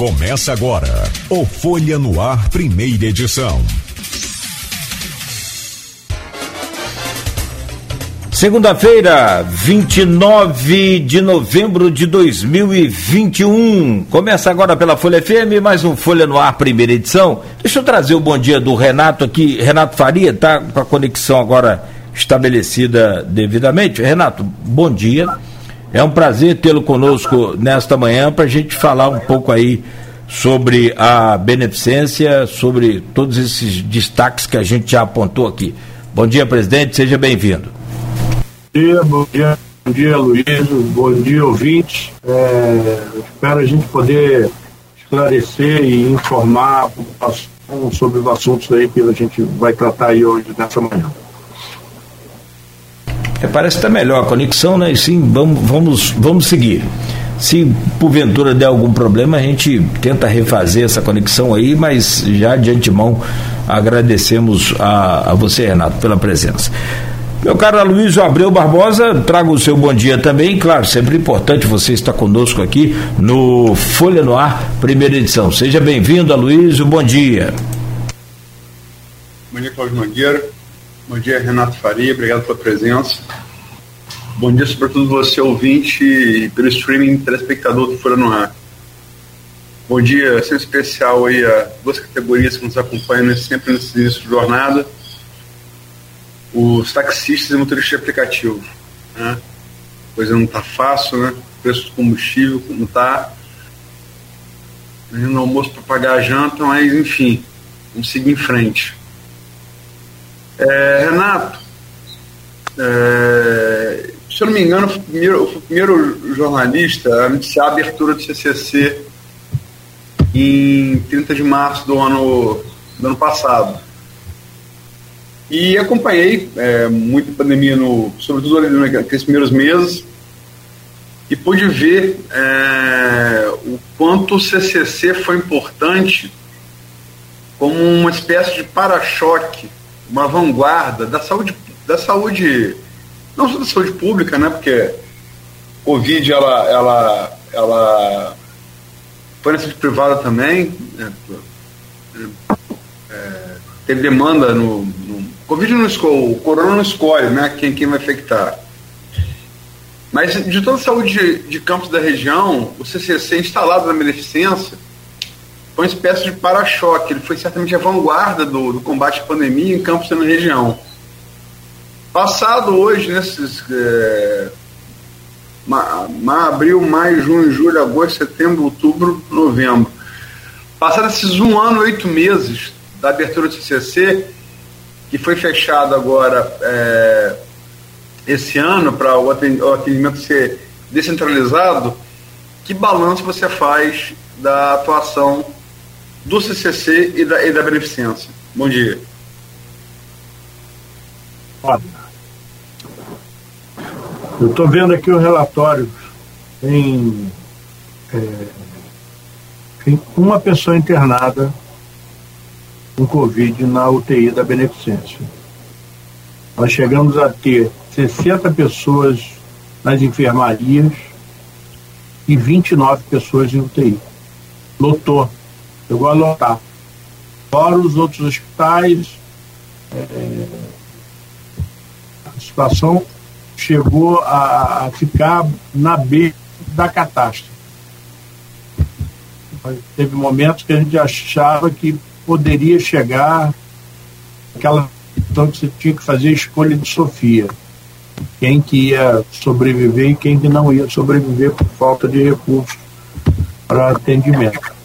Começa agora o Folha no Ar, primeira edição. Segunda-feira, 29 de novembro de 2021. Começa agora pela Folha FM, mais um Folha no Ar, primeira edição. Deixa eu trazer o bom dia do Renato aqui. Renato Faria, tá com a conexão agora estabelecida devidamente. Renato, bom dia. É um prazer tê-lo conosco nesta manhã para a gente falar um pouco aí sobre a beneficência, sobre todos esses destaques que a gente já apontou aqui. Bom dia, presidente, seja bem-vindo. Bom dia, bom dia, bom dia, Luiz, bom dia, ouvintes. É, espero a gente poder esclarecer e informar a população sobre os assuntos aí que a gente vai tratar aí hoje nessa manhã. É, parece que está melhor a conexão, né? E sim, vamos, vamos, vamos seguir. Se porventura der algum problema, a gente tenta refazer essa conexão aí, mas já de antemão agradecemos a, a você, Renato, pela presença. Meu caro Aloysio Abreu Barbosa, trago o seu bom dia também. Claro, sempre importante você estar conosco aqui no Folha no Ar, primeira edição. Seja bem-vindo, Aloysio, bom dia. Bom dia, Cláudio Mangueira. Bom dia, Renato Faria, obrigado pela presença. Bom dia, sobretudo você, ouvinte, e pelo streaming telespectador do Folha no Ar. Bom dia, sem especial aí a duas categorias que nos acompanham sempre nesse início de jornada. Os taxistas e motoristas de aplicativo. Né? Coisa não está fácil, né? Preço do combustível como está. No almoço para pagar a janta, mas enfim, vamos seguir em frente. É, Renato, é, se eu não me engano, o primeiro, o primeiro jornalista a anunciar a abertura do CCC em 30 de março do ano, do ano passado. E acompanhei é, muito a pandemia, no, sobretudo naqueles primeiros meses, e pude ver é, o quanto o CCC foi importante como uma espécie de para-choque uma vanguarda da saúde, da saúde, não só da saúde pública, né? Porque Covid ela, ela, ela foi na saúde privada também. Né? É, teve demanda no, no, Covid não escolhe, o corona não escolhe, né? Quem, quem vai infectar. Mas de toda a saúde de, de campos da região, o CCC instalado na beneficência foi uma espécie de para-choque. Ele foi certamente a vanguarda do, do, combate à pandemia em Campos na região. Passado hoje, nesses. É, ma, ma, abril, maio, junho, julho, agosto, setembro, outubro, novembro. Passado esses um ano e oito meses da abertura do CCC, que foi fechado agora é, esse ano para o atendimento ser descentralizado, que balanço você faz da atuação do CCC e da, e da Beneficência. Bom dia. Olha, eu estou vendo aqui o relatório. Tem, é, tem uma pessoa internada com Covid na UTI da Beneficência. Nós chegamos a ter 60 pessoas nas enfermarias e 29 pessoas em UTI. Lotou chegou a lotar. Fora os outros hospitais, é, a situação chegou a, a, ficar na B da catástrofe. Teve momentos que a gente achava que poderia chegar aquela então que você tinha que fazer a escolha de Sofia. Quem que ia sobreviver e quem que não ia sobreviver por falta de recursos para atendimento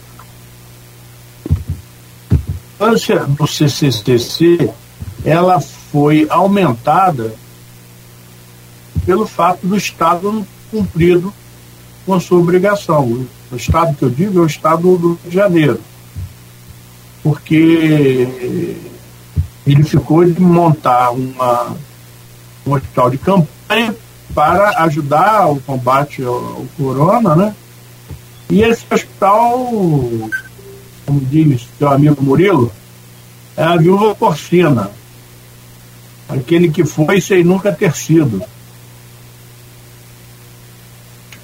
importância do CCCC ela foi aumentada pelo fato do Estado não cumprido com a sua obrigação. O Estado que eu digo é o Estado do Rio de Janeiro. Porque ele ficou de montar uma, um hospital de campanha para ajudar o combate ao, ao corona, né? E esse hospital como diz seu amigo Murilo, é a viúva porcina. Aquele que foi sem nunca ter sido.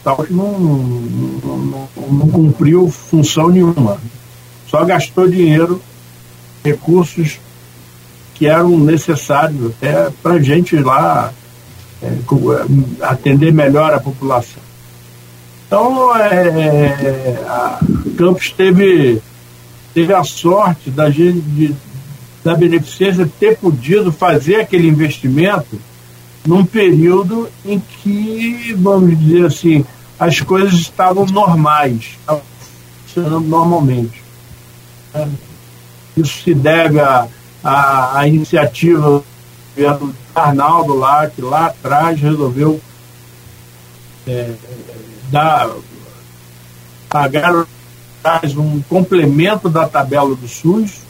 hospital que não, não, não, cumpriu função nenhuma. Só gastou dinheiro, recursos que eram necessários até para a gente lá é, atender melhor a população. Então, é, a Campos teve, teve a sorte da, gente, de, da beneficência ter podido fazer aquele investimento num período em que, vamos dizer assim, as coisas estavam normais, funcionando normalmente. Isso se deve à a, a, iniciativa do Arnaldo lá, que lá atrás resolveu é, dar, pagar um complemento da tabela do SUS.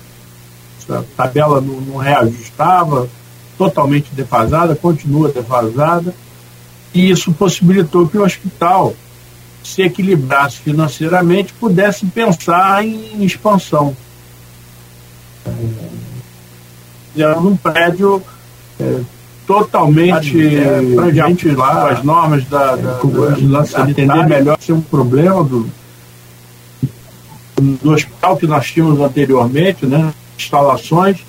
Essa tabela não, não reajustava, totalmente defasada, continua defasada, e isso possibilitou que o hospital se equilibrasse financeiramente, pudesse pensar em expansão. Era um prédio é, totalmente é, para gente lá, as normas da, da, da, da entender melhor ser um problema do, do hospital que nós tínhamos anteriormente, né? Instalações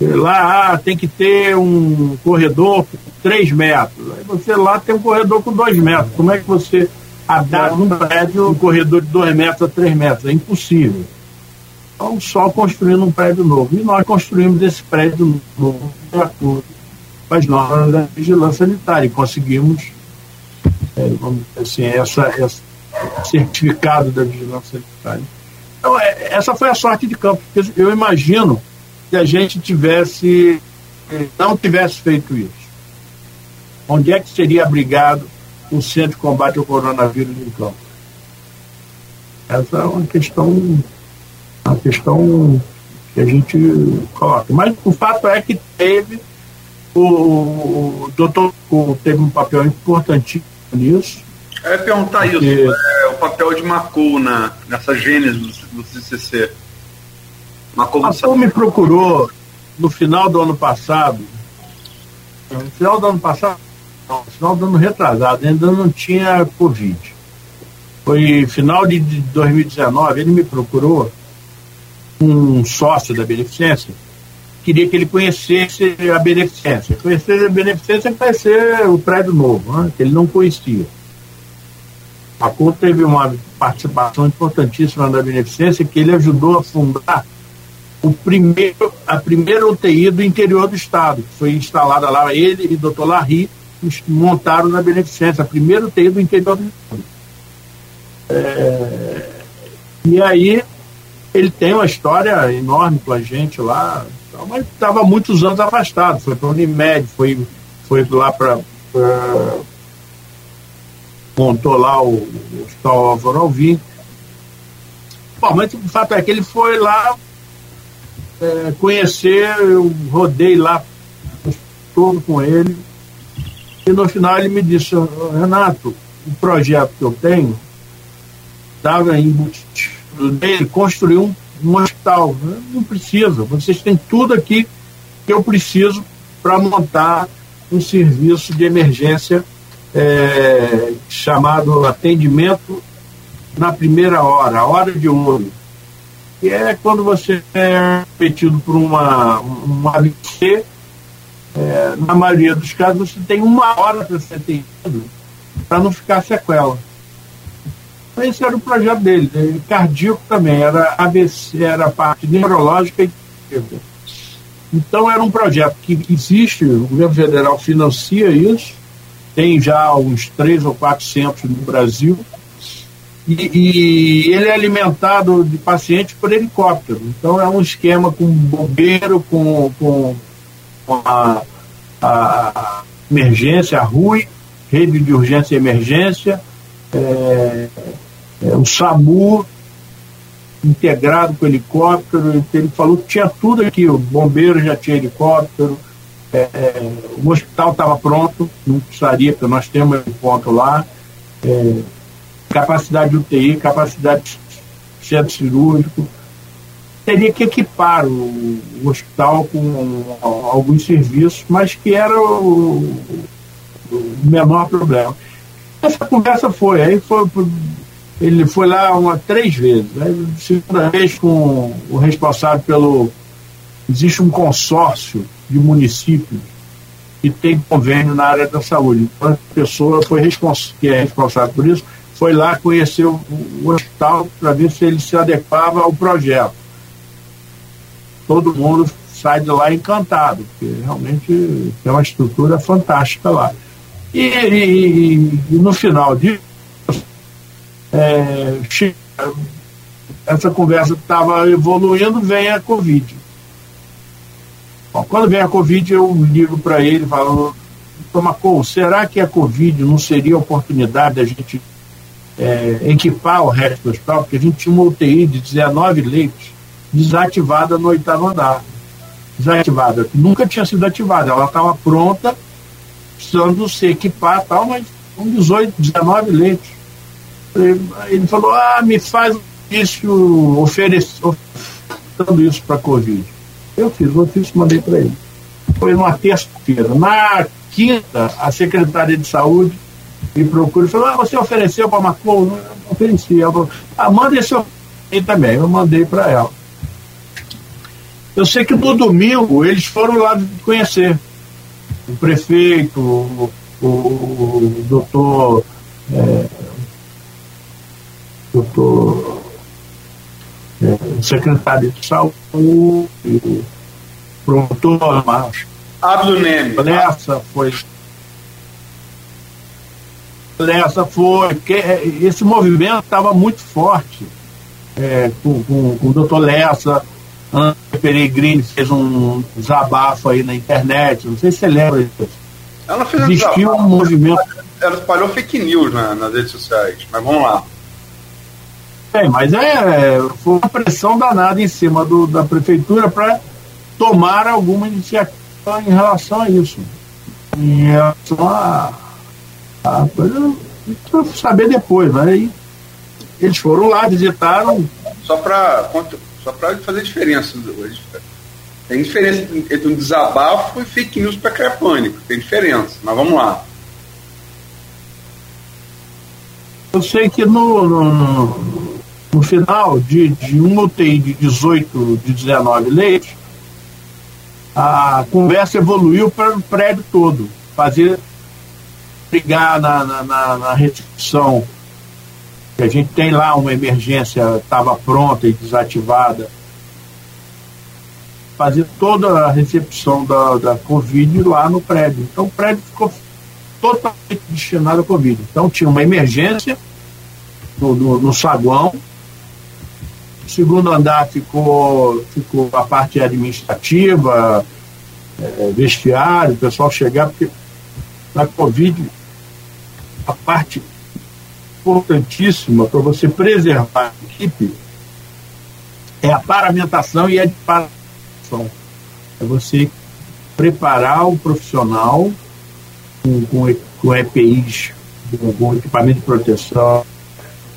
Lá ah, tem que ter um corredor com 3 metros. Aí você lá tem um corredor com 2 metros. Como é que você adapta um prédio, um corredor de 2 metros a 3 metros? É impossível. Então, só construindo um prédio novo. E nós construímos esse prédio novo de acordo com as normas da vigilância sanitária. E conseguimos, é, vamos dizer assim, essa, essa certificado da vigilância sanitária. Então, é, essa foi a sorte de campo. Eu imagino se a gente tivesse não tivesse feito isso? Onde é que seria abrigado o Centro de Combate ao Coronavírus em campo? Essa é uma questão, uma questão que a gente coloca. Mas o fato é que teve, o, o doutor teve um papel importantíssimo nisso. Eu ia perguntar porque... isso, é, o papel de Macul na, nessa gênese do, do CCC. Comissão... A me procurou no final do ano passado, no final do ano passado, não, no final do ano retrasado, ainda não tinha Covid. Foi final de 2019, ele me procurou, um sócio da Beneficência, queria que ele conhecesse a Beneficência. Conhecer a Beneficência vai ser o prédio novo, né, que ele não conhecia. A teve uma participação importantíssima da Beneficência, que ele ajudou a fundar o primeiro, a primeira UTI do interior do estado, que foi instalada lá, ele e o doutor Larry montaram na Beneficência, a primeira UTI do interior do estado. É, e aí ele tem uma história enorme com a gente lá, mas estava muitos anos afastado, foi para a Unimed, foi, foi lá para. Montou lá o, o Hospital Álvaro Alvim. Bom, mas o fato é que ele foi lá é, conhecer, eu rodei lá todo com ele. E no final ele me disse, Renato, o projeto que eu tenho estava embutido dele construir um, um hospital. Não precisa, vocês têm tudo aqui que eu preciso para montar um serviço de emergência é, chamado atendimento na primeira hora, a hora de ouro. Que é quando você é metido por uma, um AVC, é, na maioria dos casos você tem uma hora para ser atendido para não ficar sequela. Esse era o projeto dele, ele, cardíaco também, era AVC, era parte neurológica e então era um projeto que existe, o governo federal financia isso, tem já uns três ou quatro centros no Brasil, e, e, ele é alimentado de pacientes por helicóptero. Então é um esquema com bombeiro, com, com, com a, a, emergência, a RUI, rede de urgência e emergência, é, é, o SAMU integrado com helicóptero. Ele falou que tinha tudo aqui, o bombeiro já tinha helicóptero, é, o hospital estava pronto, não precisaria, porque nós temos um ponto lá. É, capacidade de UTI, capacidade de centro cirúrgico. Teria que equipar o, o hospital com alguns serviços, mas que era o, o menor problema. Essa conversa foi, aí foi, ele foi lá uma, três vezes. Aí, segunda vez com o responsável pelo. Existe um consórcio de municípios que tem convênio na área da saúde. Então, a pessoa foi que é responsável por isso foi lá conhecer o, o hospital para ver se ele se adequava ao projeto. Todo mundo sai de lá encantado, porque realmente é uma estrutura fantástica lá. E, e, e no final disso, é, essa conversa estava evoluindo, vem a Covid. Bom, quando vem a Covid, eu ligo para ele e falo, Tomacou, será que a Covid não seria a oportunidade da gente é, equipar o resto do hospital? Porque a gente tinha uma UTI de 19 leitos desativada no oitavo andar. Desativada. Nunca tinha sido ativada. Ela estava pronta, precisando se equipar tal, mas com 18, 19 leitos. Ele falou, ah, me faz isso, oferecendo isso para a Covid. Eu fiz o ofício mandei para ele. Foi numa terça-feira. Na quinta, a secretária de saúde me procura e falou: ah, você ofereceu para a Macron? Eu ofereci. Ela falou: ah, manda esse aí também. Eu mandei para ela. Eu sei que no domingo eles foram lá conhecer o prefeito, o, o, o doutor. É, doutor é, secretário de saúde, o promotor, mas. Abdo Neme. Essa foi. Essa foi. Que, esse movimento estava muito forte é, com, com, com o doutor Lessa. Ana Peregrini fez um desabafo aí na internet, não sei se você lembra disso. Ela fez Existiu um, um movimento. Ela espalhou fake news na, nas redes sociais, mas vamos lá. É, mas é, foi uma pressão danada em cima do, da prefeitura para tomar alguma iniciativa em relação a isso. Em relação a, a coisa, saber depois, né? E eles foram lá, visitaram. Só para só fazer diferença hoje. Tem diferença entre um desabafo e fake news para criar pânico. Tem diferença, mas vamos lá. Eu sei que no, no no final de, de um UTI de 18, de 19 leitos, a conversa evoluiu para o prédio todo, fazer brigar na, na, na, na recepção, que a gente tem lá uma emergência, estava pronta e desativada, fazer toda a recepção da, da Covid lá no prédio. Então o prédio ficou totalmente destinado à Covid. Então tinha uma emergência no, no, no saguão, segundo andar ficou, ficou a parte administrativa, é, vestiário, o pessoal chegar, porque na Covid a parte importantíssima para você preservar a equipe é a paramentação e a paramentação. É você preparar o profissional com, com, com EPIs, com, com equipamento de proteção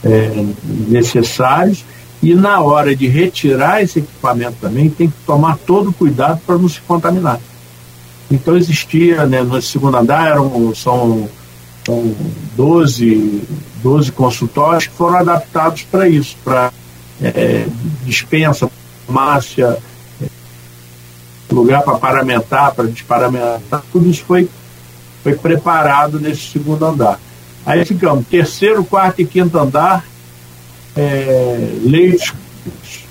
é, necessários e na hora de retirar esse equipamento também, tem que tomar todo o cuidado para não se contaminar. Então existia, né, no segundo andar, eram, são, são 12, 12 consultórios que foram adaptados para isso, para é, dispensa, farmácia, lugar para paramentar, para desparamentar, tudo isso foi, foi preparado nesse segundo andar. Aí ficamos terceiro, quarto e quinto andar, é, leitos,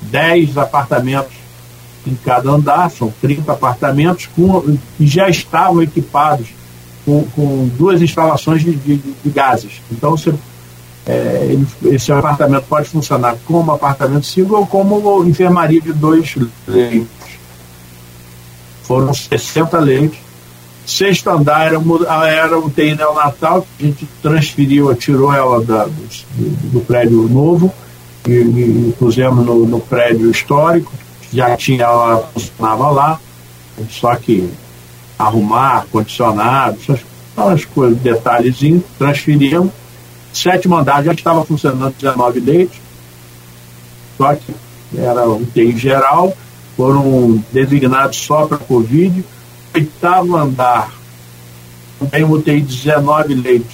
10 apartamentos em cada andar, são 30 apartamentos, com, que já estavam equipados com, com duas instalações de, de, de gases. Então, você, é, esse apartamento pode funcionar como apartamento single ou como enfermaria de dois leitos. Foram 60 leitos. Sexto andar era, era o TI neonatal, a gente transferiu, tirou ela da, do, do prédio novo e, e pusemos no, no, prédio histórico, já tinha ela funcionava lá, só que arrumar, condicionado, essas coisas, detalhezinhos, transferimos. Sétimo andar já estava funcionando 19 leitos, só que era um TI geral, foram designados só para Covid oitavo andar, também UTI 19 leitos,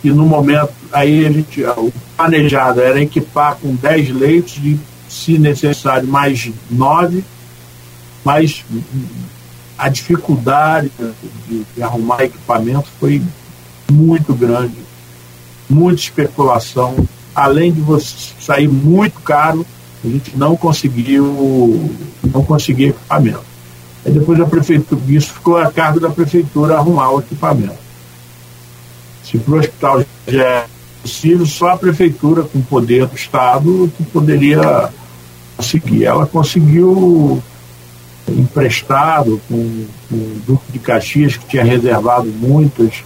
que no momento, aí a gente, o planejado era equipar com 10 leitos e, se necessário, mais 9, mas a dificuldade de, de arrumar equipamento foi muito grande, muita especulação, além de você sair muito caro, a gente não conseguiu não conseguiu equipamento. Aí depois a prefeitura, isso ficou a cargo da prefeitura arrumar o equipamento. Se para o hospital já é possível, só a prefeitura, com poder do Estado, que poderia conseguir. Ela conseguiu emprestado com, com o Duque de Caxias, que tinha reservado muitas.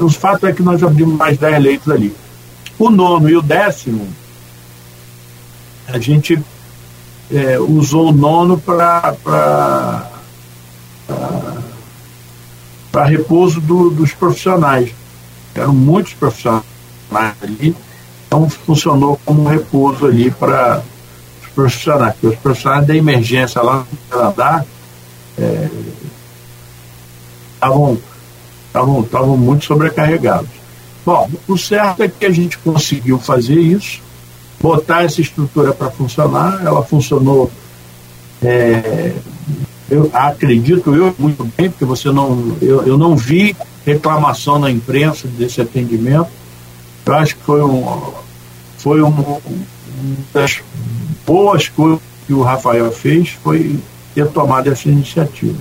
O fato é que nós abrimos mais 10 leitos ali. O nono e o décimo, a gente é, usou o nono para para repouso do, dos profissionais. Eram muitos profissionais ali, então funcionou como repouso ali para os profissionais. Porque os profissionais da emergência lá no Canadá estavam é, estavam muito sobrecarregados. Bom, o certo é que a gente conseguiu fazer isso, botar essa estrutura para funcionar, ela funcionou é, eu acredito eu muito bem, porque você não, eu, eu não vi reclamação na imprensa desse atendimento. Eu acho que foi um, foi um, uma das boas coisas que o Rafael fez foi ter tomado essa iniciativa.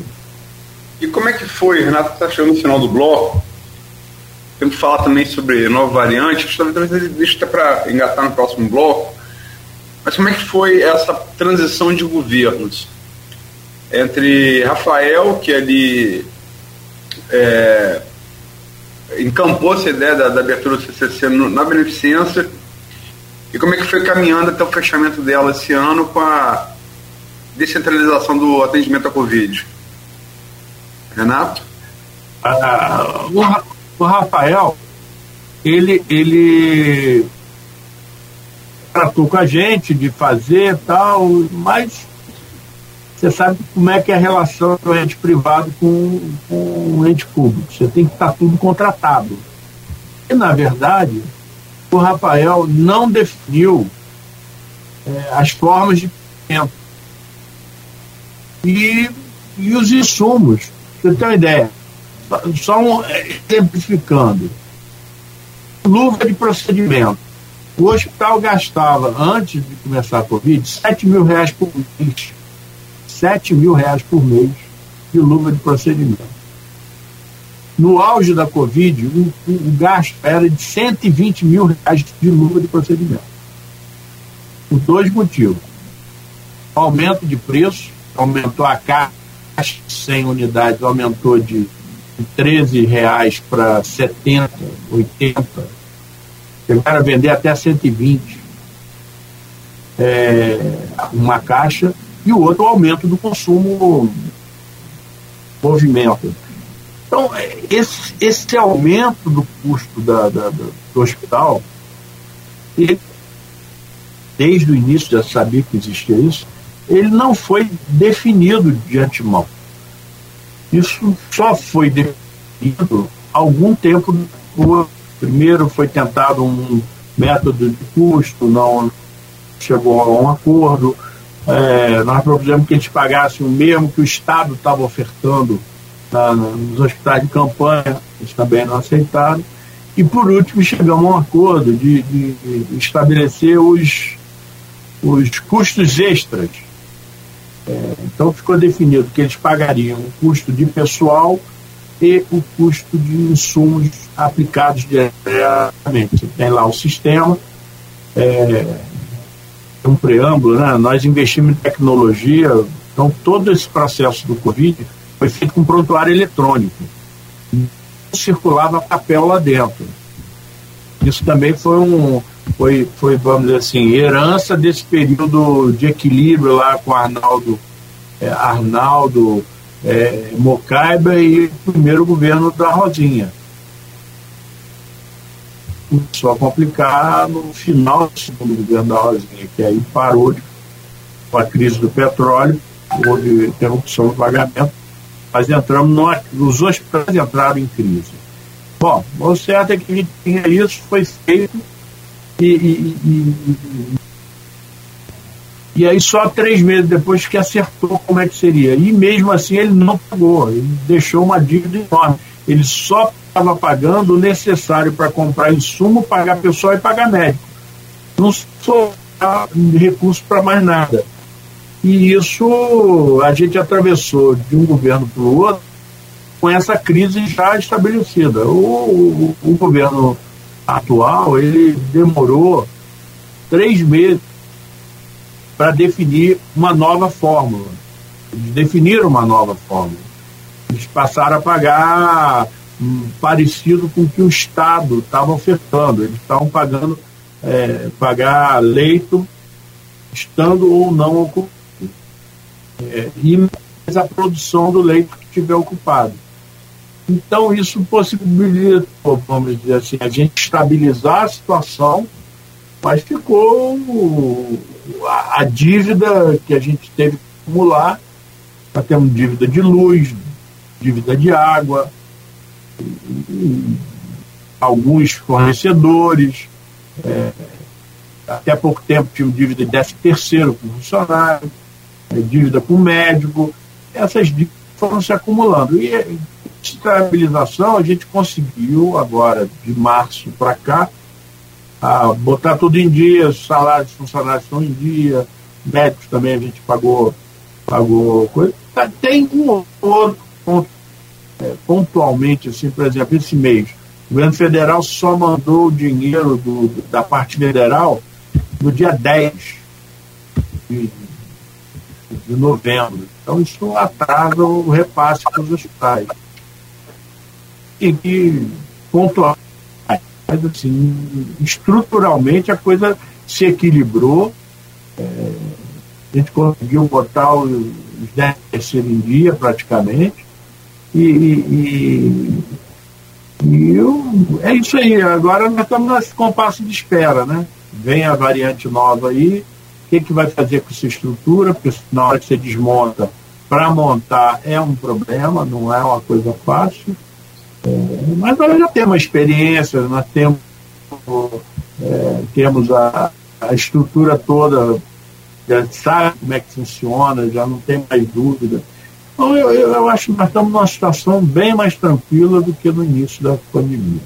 E como é que foi, Renato, está chegando no final do bloco? Temos que falar também sobre nova variante, talvez deixa para engatar no próximo bloco. Mas como é que foi essa transição de governos? entre Rafael, que ali é, encampou essa ideia da, da abertura do CCC no, na beneficência, e como é que foi caminhando até o fechamento dela esse ano com a descentralização do atendimento à Covid? Renato? Ah, o, o Rafael, ele, ele tratou com a gente de fazer tal, mas você sabe como é que é a relação do ente privado com, com o ente público. Você tem que estar tudo contratado. E, na verdade, o Rafael não definiu é, as formas de pagamento. E, e os insumos. Você tem uma ideia? Só um, é, exemplificando. Luva de procedimento. O hospital gastava, antes de começar a Covid, 7 mil reais por mês 7 mil reais por mês de luva de procedimento. No auge da Covid, o, o gasto era de 120 mil reais de luva de procedimento. Por dois motivos. O aumento de preço, aumentou a caixa 100 unidades, aumentou de, de 13 reais para 70, 80. Chegaram a vender até 120. É, uma caixa e o outro o aumento do consumo movimento. Então, é, esse, esse aumento do custo da, da, do hospital, ele, desde o início já sabia que existia isso, ele não foi definido de antemão. Isso só foi definido algum tempo depois. Primeiro foi tentado um método de custo, não chegou a um acordo. É, nós propusemos que eles pagassem o mesmo que o Estado estava ofertando nos hospitais de campanha, eles também não aceitaram. E, por último, chegamos a um acordo de, de, de estabelecer os, os custos extras. Então, ficou definido que eles pagariam o custo de pessoal e o custo de insumos aplicados diretamente. Você tem lá o sistema, é, um preâmbulo, né? nós investimos em tecnologia, então todo esse processo do Covid foi feito com prontuário eletrônico. Não circulava papel lá dentro. Isso também foi um, foi, foi, vamos dizer assim, herança desse período de equilíbrio lá com Arnaldo, é, Arnaldo é, Mocaiba e o primeiro governo da Rosinha começou a complicar no final do segundo governo da Rosinha, que aí parou de, com a crise do petróleo, houve interrupção do pagamento, mas entramos, no, os hospitais entraram em crise. Bom, o certo é que a gente tinha isso, foi feito e, e, e, e, aí só três meses depois que acertou como é que seria. E mesmo assim ele não pagou, ele deixou uma dívida enorme. Ele só estava pagando o necessário para comprar insumo, pagar pessoal e pagar médico. Não sou recurso para mais nada. E isso a gente atravessou de um governo para o outro com essa crise já estabelecida. O, o, o governo atual ele demorou três meses para definir uma nova fórmula. Eles definiram uma nova fórmula. Eles passaram a pagar um, parecido com o que o Estado estava ofertando. Eles estavam pagando é, pagar leito estando ou não ocupado. É, e a produção do leito que estiver ocupado. Então, isso possibilitou, vamos dizer assim, a gente estabilizar a situação, mas ficou a, a dívida que a gente teve que acumular. Nós temos dívida de luz, dívida de água, alguns fornecedores. É, até pouco tempo tínhamos dívida de 13 terceiro com funcionário, é, dívida com médico. Essas dívidas foram se acumulando. E estabilização a gente conseguiu agora, de março para cá, a botar tudo em dia, os salários funcionários estão em dia, médicos também a gente pagou, pagou coisa. Tá, tem um outro ponto, é, pontualmente, assim, por exemplo, esse mês, o governo federal só mandou o dinheiro do, da parte federal no dia 10 de, de novembro. Então isso atrasa o repasse para os hospitais que pontuar. Mas, assim, estruturalmente a coisa se equilibrou. É, a gente conseguiu botar os 10 terceiros em dia praticamente. E, e, e eu, é isso aí. Agora nós estamos nesse compasso de espera, né? Vem a variante nova aí. O que, que vai fazer com essa estrutura? Porque na hora que você desmonta, para montar é um problema, não é uma coisa fácil. Mas nós já temos experiência, nós temos, é, temos a, a estrutura toda, já sabe como é que funciona, já não tem mais dúvida. Então eu, eu, eu acho que nós estamos numa situação bem mais tranquila do que no início da pandemia.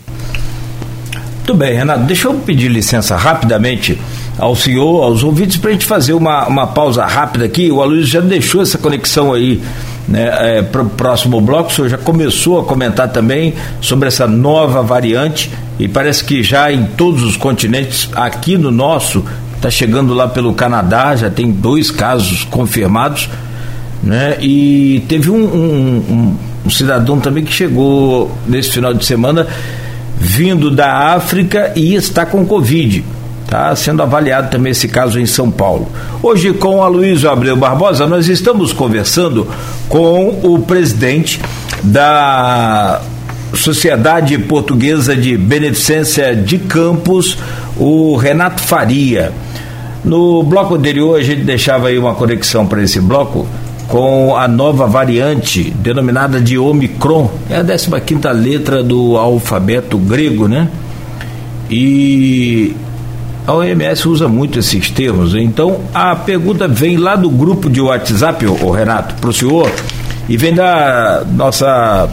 Muito bem, Renato. Deixa eu pedir licença rapidamente ao senhor, aos ouvintes, para a gente fazer uma, uma pausa rápida aqui. O Aloysio já deixou essa conexão aí né, é, próximo bloco. O senhor já começou a comentar também sobre essa nova variante e parece que já em todos os continentes, aqui no nosso, está chegando lá pelo Canadá, já tem dois casos confirmados. Né, e teve um, um, um, um cidadão também que chegou nesse final de semana vindo da África e está com Covid. Está sendo avaliado também esse caso em São Paulo. Hoje, com a Luísa Abreu Barbosa, nós estamos conversando com o presidente da Sociedade Portuguesa de Beneficência de Campos, o Renato Faria. No bloco anterior, a gente deixava aí uma conexão para esse bloco com a nova variante denominada de Omicron, é a 15 quinta letra do alfabeto grego, né? E a OMS usa muito esses termos. Então a pergunta vem lá do grupo de WhatsApp, o Renato, para o senhor, e vem da nossa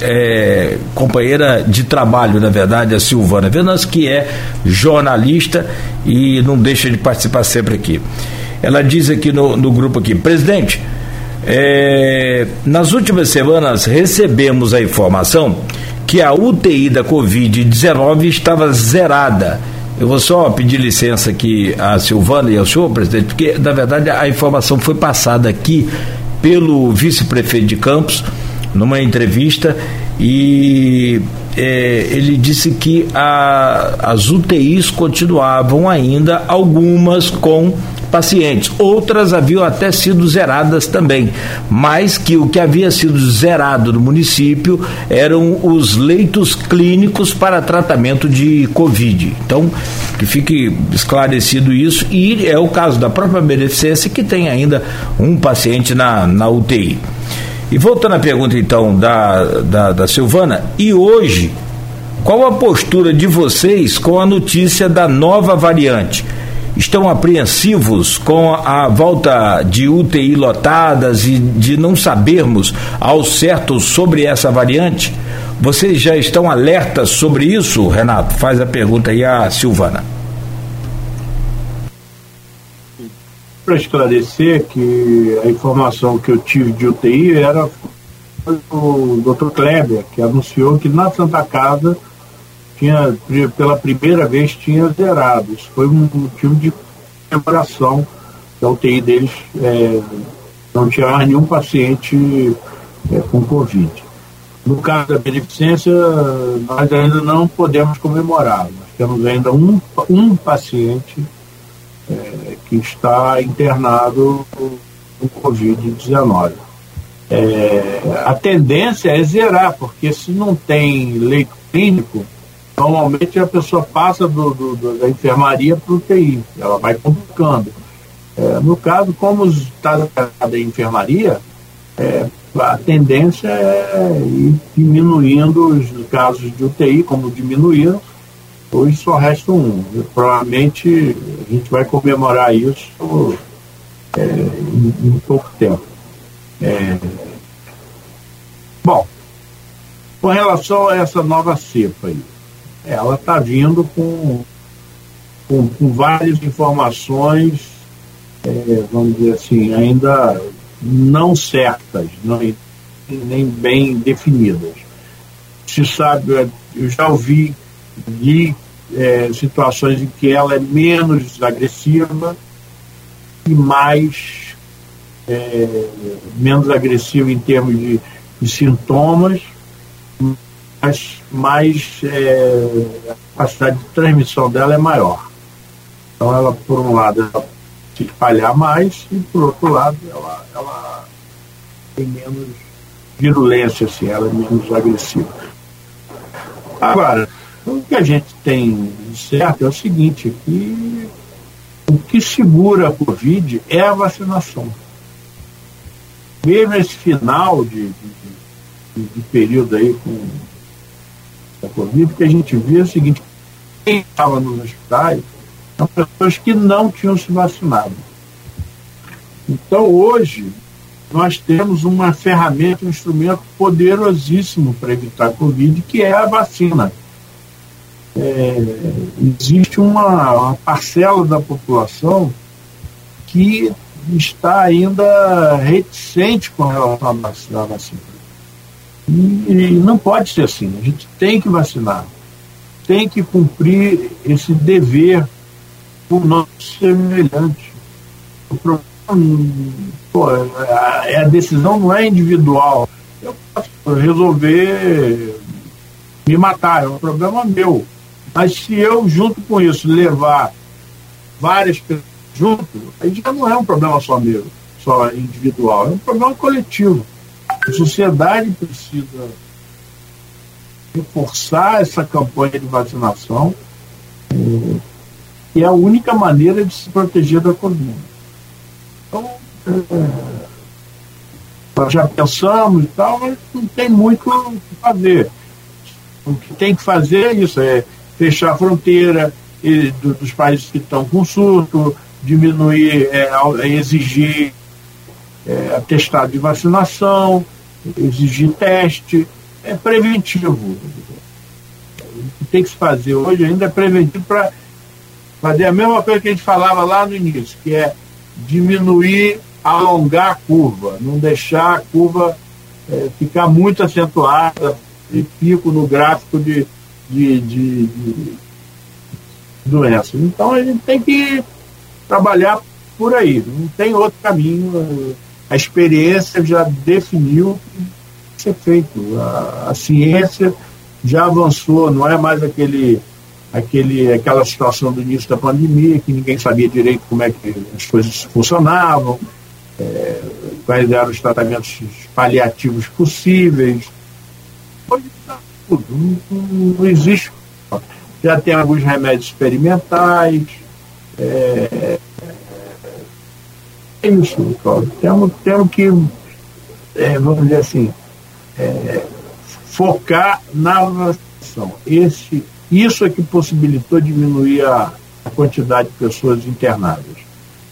é, companheira de trabalho, na verdade, a Silvana Venâncio, que é jornalista e não deixa de participar sempre aqui. Ela diz aqui no, no grupo aqui, presidente, é, nas últimas semanas recebemos a informação que a UTI da Covid-19 estava zerada eu vou só pedir licença aqui à Silvana e ao senhor, presidente, porque, na verdade, a informação foi passada aqui pelo vice-prefeito de Campos, numa entrevista, e é, ele disse que a, as UTIs continuavam ainda, algumas com pacientes. Outras haviam até sido zeradas também, mas que o que havia sido zerado no município eram os leitos clínicos para tratamento de Covid. Então, que fique esclarecido isso, e é o caso da própria beneficência que tem ainda um paciente na, na UTI. E voltando à pergunta então da, da, da Silvana, e hoje Qual a postura de vocês com a notícia da nova variante? Estão apreensivos com a volta de UTI lotadas e de não sabermos ao certo sobre essa variante? Vocês já estão alertas sobre isso, Renato? Faz a pergunta aí a Silvana. Para esclarecer que a informação que eu tive de UTI era o Dr. Kleber, que anunciou que na Santa Casa tinha, pela primeira vez, tinha zerado. Isso foi um motivo de comemoração da UTI deles. É, não tinha mais nenhum paciente é, com Covid. No caso da beneficência, nós ainda não podemos comemorar. Nós temos ainda um, um paciente é, que está internado com Covid-19. É, a tendência é zerar, porque se não tem leito clínico, normalmente a pessoa passa do, do, da enfermaria para o UTI, ela vai complicando. É, no caso, como está da enfermaria, é, a tendência é ir diminuindo os casos de UTI, como diminuíram, hoje só resta um. Provavelmente a gente vai comemorar isso é, em, em pouco tempo. É... Bom, com relação a essa nova cepa aí, ela está vindo com, com, com, várias informações, é, vamos dizer assim, ainda não certas, não, nem bem definidas. Se sabe, eu já ouvi, li é, situações em que ela é menos agressiva e mais é, menos agressivo em termos de, de sintomas, mas mais é, a capacidade de transmissão dela é maior. Então ela, por um lado, ela se espalhar mais e por outro lado ela, ela tem menos virulência, assim, ela é menos agressiva. Agora, o que a gente tem certo é o seguinte, que o que segura a Covid é a vacinação mesmo esse final de, de, de, período aí com a Covid, que a gente vê o seguinte, quem estava nos hospitais são pessoas que não tinham se vacinado. Então hoje nós temos uma ferramenta, um instrumento poderosíssimo para evitar a Covid, que é a vacina. É, existe uma, uma parcela da população que está ainda reticente com relação à vacina. E, e não pode ser assim. A gente tem que vacinar. Tem que cumprir esse dever por nosso semelhante. O problema, pô, a, a decisão não é individual. Eu posso resolver me matar, é um problema meu. Mas se eu, junto com isso, levar várias pessoas junto, aí já não é um problema só meu, só individual, é um problema coletivo. A sociedade precisa reforçar essa campanha de vacinação, eh, que é a única maneira de se proteger da Covid. Então, é, nós já pensamos e tal, mas não tem muito o que fazer. O que tem que fazer é isso, é fechar a fronteira e, do, dos países que estão com surto, diminuir, é, exigir é, atestado de vacinação, exigir teste, é preventivo. O que tem que se fazer hoje ainda é preventivo para fazer a mesma coisa que a gente falava lá no início, que é diminuir, alongar a curva, não deixar a curva é, ficar muito acentuada e pico no gráfico de, de, de, de doença. Então a gente tem que trabalhar por aí, não tem outro caminho. A experiência já definiu que ser feito. A, a ciência já avançou, não é mais aquele, aquele, aquela situação do início da pandemia, que ninguém sabia direito como é que as coisas funcionavam, é, quais eram os tratamentos paliativos possíveis. Hoje está tudo, não, não existe. Já tem alguns remédios experimentais, é, é isso, Cláudio. Temos, temos que, é, vamos dizer assim, é, focar na Esse, isso é que possibilitou diminuir a, a quantidade de pessoas internadas.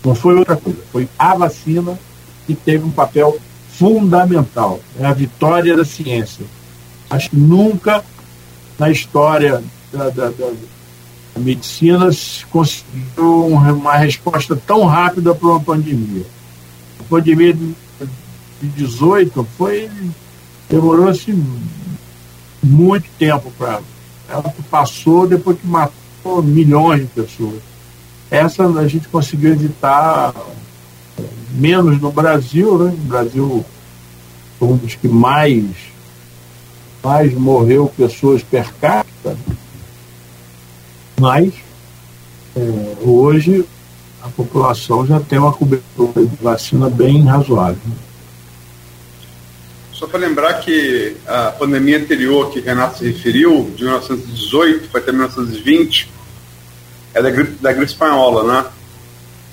Não foi outra coisa, foi a vacina que teve um papel fundamental. É a vitória da ciência. Acho que nunca na história da, da, da, da medicina se conseguiu uma resposta tão rápida para uma pandemia. A pandemia de 18 foi demorou-se muito tempo para ela passou depois que matou milhões de pessoas. Essa a gente conseguiu evitar menos no Brasil, né? O Brasil foi um dos que mais mais morreu pessoas per capita, mas é, hoje a população já tem uma cobertura de vacina bem razoável. Só para lembrar que a pandemia anterior que Renato se referiu, de 1918 foi até 1920, é da gripe, da gripe espanhola, né?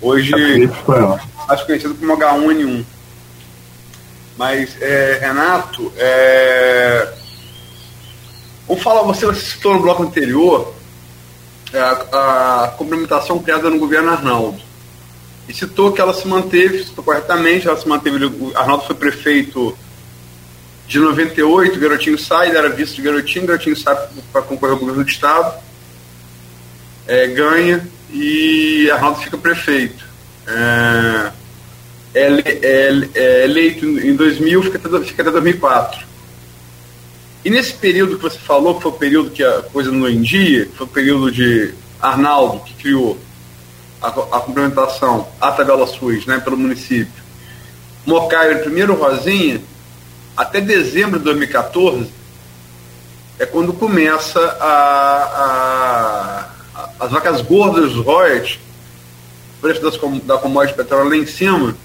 Hoje, acho conhecido como H1N1. Mas, é, Renato, é, vamos falar, você citou no bloco anterior é, a, a complementação criada no governo Arnaldo. E citou que ela se manteve, citou corretamente, ela se manteve, Arnaldo foi prefeito de 98, o Garotinho sai, era vice de Garotinho, Garotinho sai para concorrer ao governo do Estado, é, ganha e Arnaldo fica prefeito. É, é, é, é eleito em 2000, fica até, fica até 2004. E nesse período que você falou, que foi o período que a coisa não em dia, que foi o período de Arnaldo, que criou a, a complementação, a tabela SUS, né, pelo município, Mocaio primeiro Rosinha, até dezembro de 2014 é quando começa a, a, a as vacas gordas dos royalties, o preço das, da commodity petróleo lá em cima,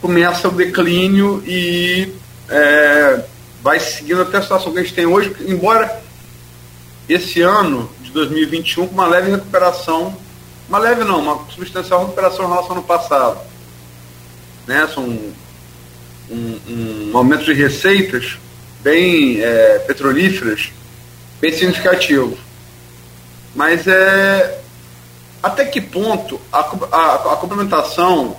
começa o declínio e é, vai seguindo até a situação que a gente tem hoje, embora esse ano de 2021 com uma leve recuperação, uma leve não, uma substancial recuperação em relação ao ano passado. Né? São um, um aumento de receitas bem é, petrolíferas, bem significativo. Mas é até que ponto a, a, a complementação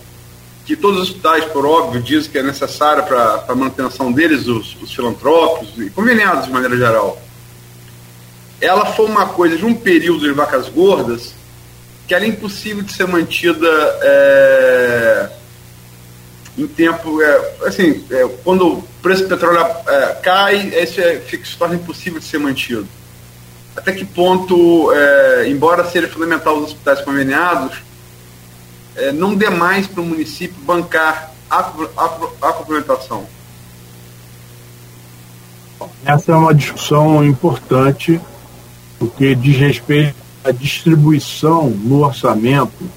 que todos os hospitais, por óbvio, dizem que é necessária para a manutenção deles, os, os filantrópicos e conveniados de maneira geral, ela foi uma coisa de um período de vacas gordas que era impossível de ser mantida é, em tempo, é, assim, é, quando o preço do petróleo é, cai, isso é, fica, se torna impossível de ser mantido. Até que ponto, é, embora seja fundamental os hospitais conveniados, é, não dê mais para o município bancar a, a, a complementação? Essa é uma discussão importante, porque diz respeito à distribuição no orçamento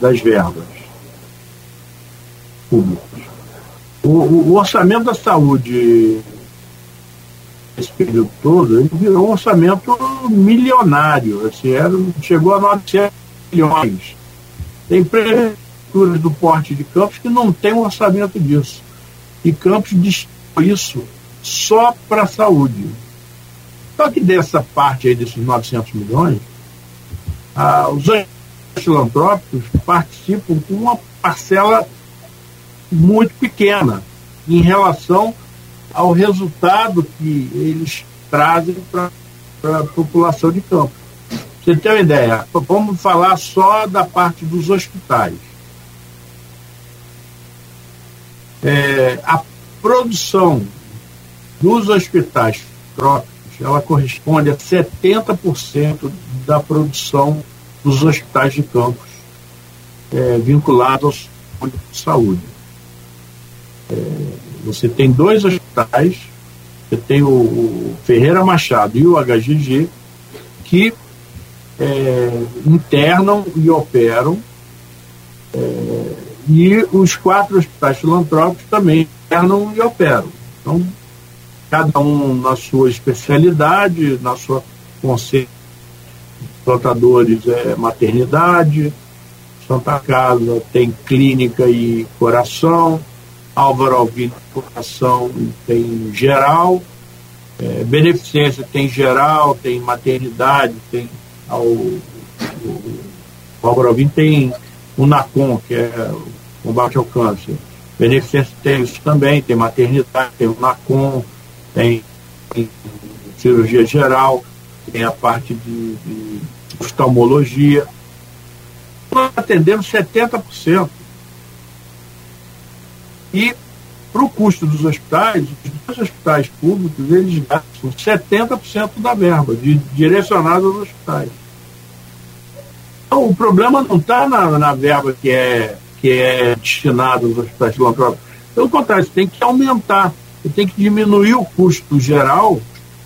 das verbas públicos. O, o, orçamento da saúde, esse período todo, ele virou um orçamento milionário. Assim, era, chegou a 900 milhões. Tem prefeituras do porte de Campos que não tem um orçamento disso. E Campos distribui isso só para a saúde. Só que dessa parte aí, desses 900 milhões, ah, os filantrópicos participam com uma parcela muito pequena em relação ao resultado que eles trazem para a população de campo. Você tem uma ideia? Vamos falar só da parte dos hospitais. É, a produção dos hospitais trópicos ela corresponde a 70% da produção dos hospitais de campos é, vinculados ao de saúde. É, você tem dois hospitais, você tem o, Ferreira Machado e o HGG, que é, internam e operam, é, e os quatro hospitais filantrópicos também internam e operam. Então, cada um na sua especialidade, na sua conceito plantadores é maternidade, Santa Casa tem clínica e coração, Álvaro Alvino Coração tem geral É, beneficência tem geral, tem maternidade, tem ao, o, o Alvarovim tem o NACOM, que é o combate ao câncer. Beneficência tem isso também, tem maternidade, tem o NACOM, tem, tem cirurgia geral, tem a parte de, de oftalmologia. Nós atendemos 70%. E para o custo dos hospitais, os hospitais públicos, eles gastam 70% da verba de, direcionada aos hospitais. O problema não está na, na, verba que é, que é destinada aos hospitais filantrópicos. Pelo contrário, tem que aumentar, tem que diminuir o custo geral,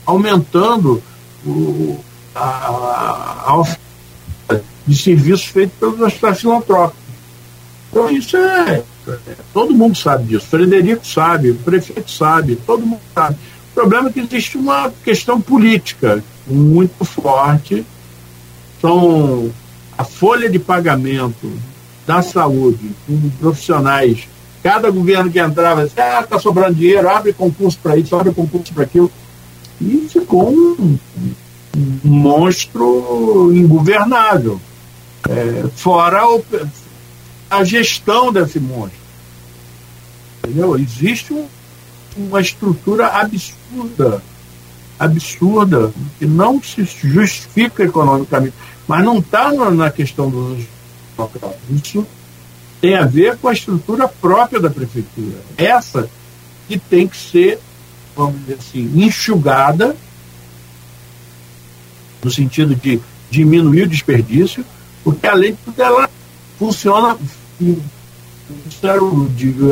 aumentando o, a, a, de serviços feitos pelos hospitais filantrópicos. Então, isso é Todo mundo sabe disso. Frederico sabe, o prefeito sabe, todo mundo sabe. O problema é que existe uma questão política muito forte. São a folha de pagamento da saúde com profissionais. Cada governo que entrava, disse, ah, está sobrando dinheiro, abre concurso para isso, abre concurso para aquilo. E ficou um, um monstro ingovernável. É, fora o, a gestão desse monstro. Entendeu? Existe um, uma estrutura absurda, absurda, que não se justifica economicamente, mas não está na questão dos Isso tem a ver com a estrutura própria da prefeitura. Essa que tem que ser, vamos dizer assim, enxugada, no sentido de diminuir o desperdício, porque além de tudo ela funciona,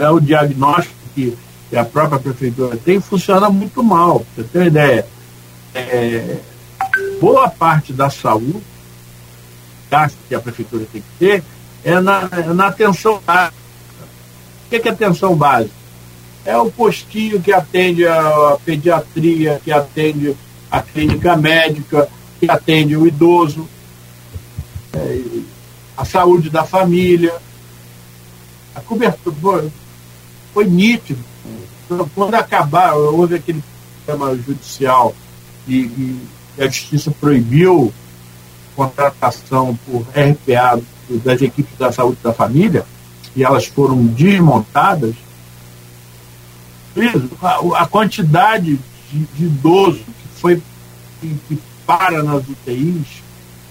é o, diagnóstico que, que, a própria prefeitura tem, funciona muito mal. Você tem uma ideia? É, boa parte da saúde que a prefeitura tem que ter é na, é na atenção básica. O que é, que é atenção básica? É o postinho que atende a pediatria, que atende a clínica médica, que atende o idoso. É, a saúde da família. A cobertura foi, foi nítido. Quando acabar, houve aquele sistema judicial e, e a justiça proibiu contratação por RPA das equipes da saúde da família, e elas foram desmontadas, a quantidade de, de idoso que foi que, para nas UTIs,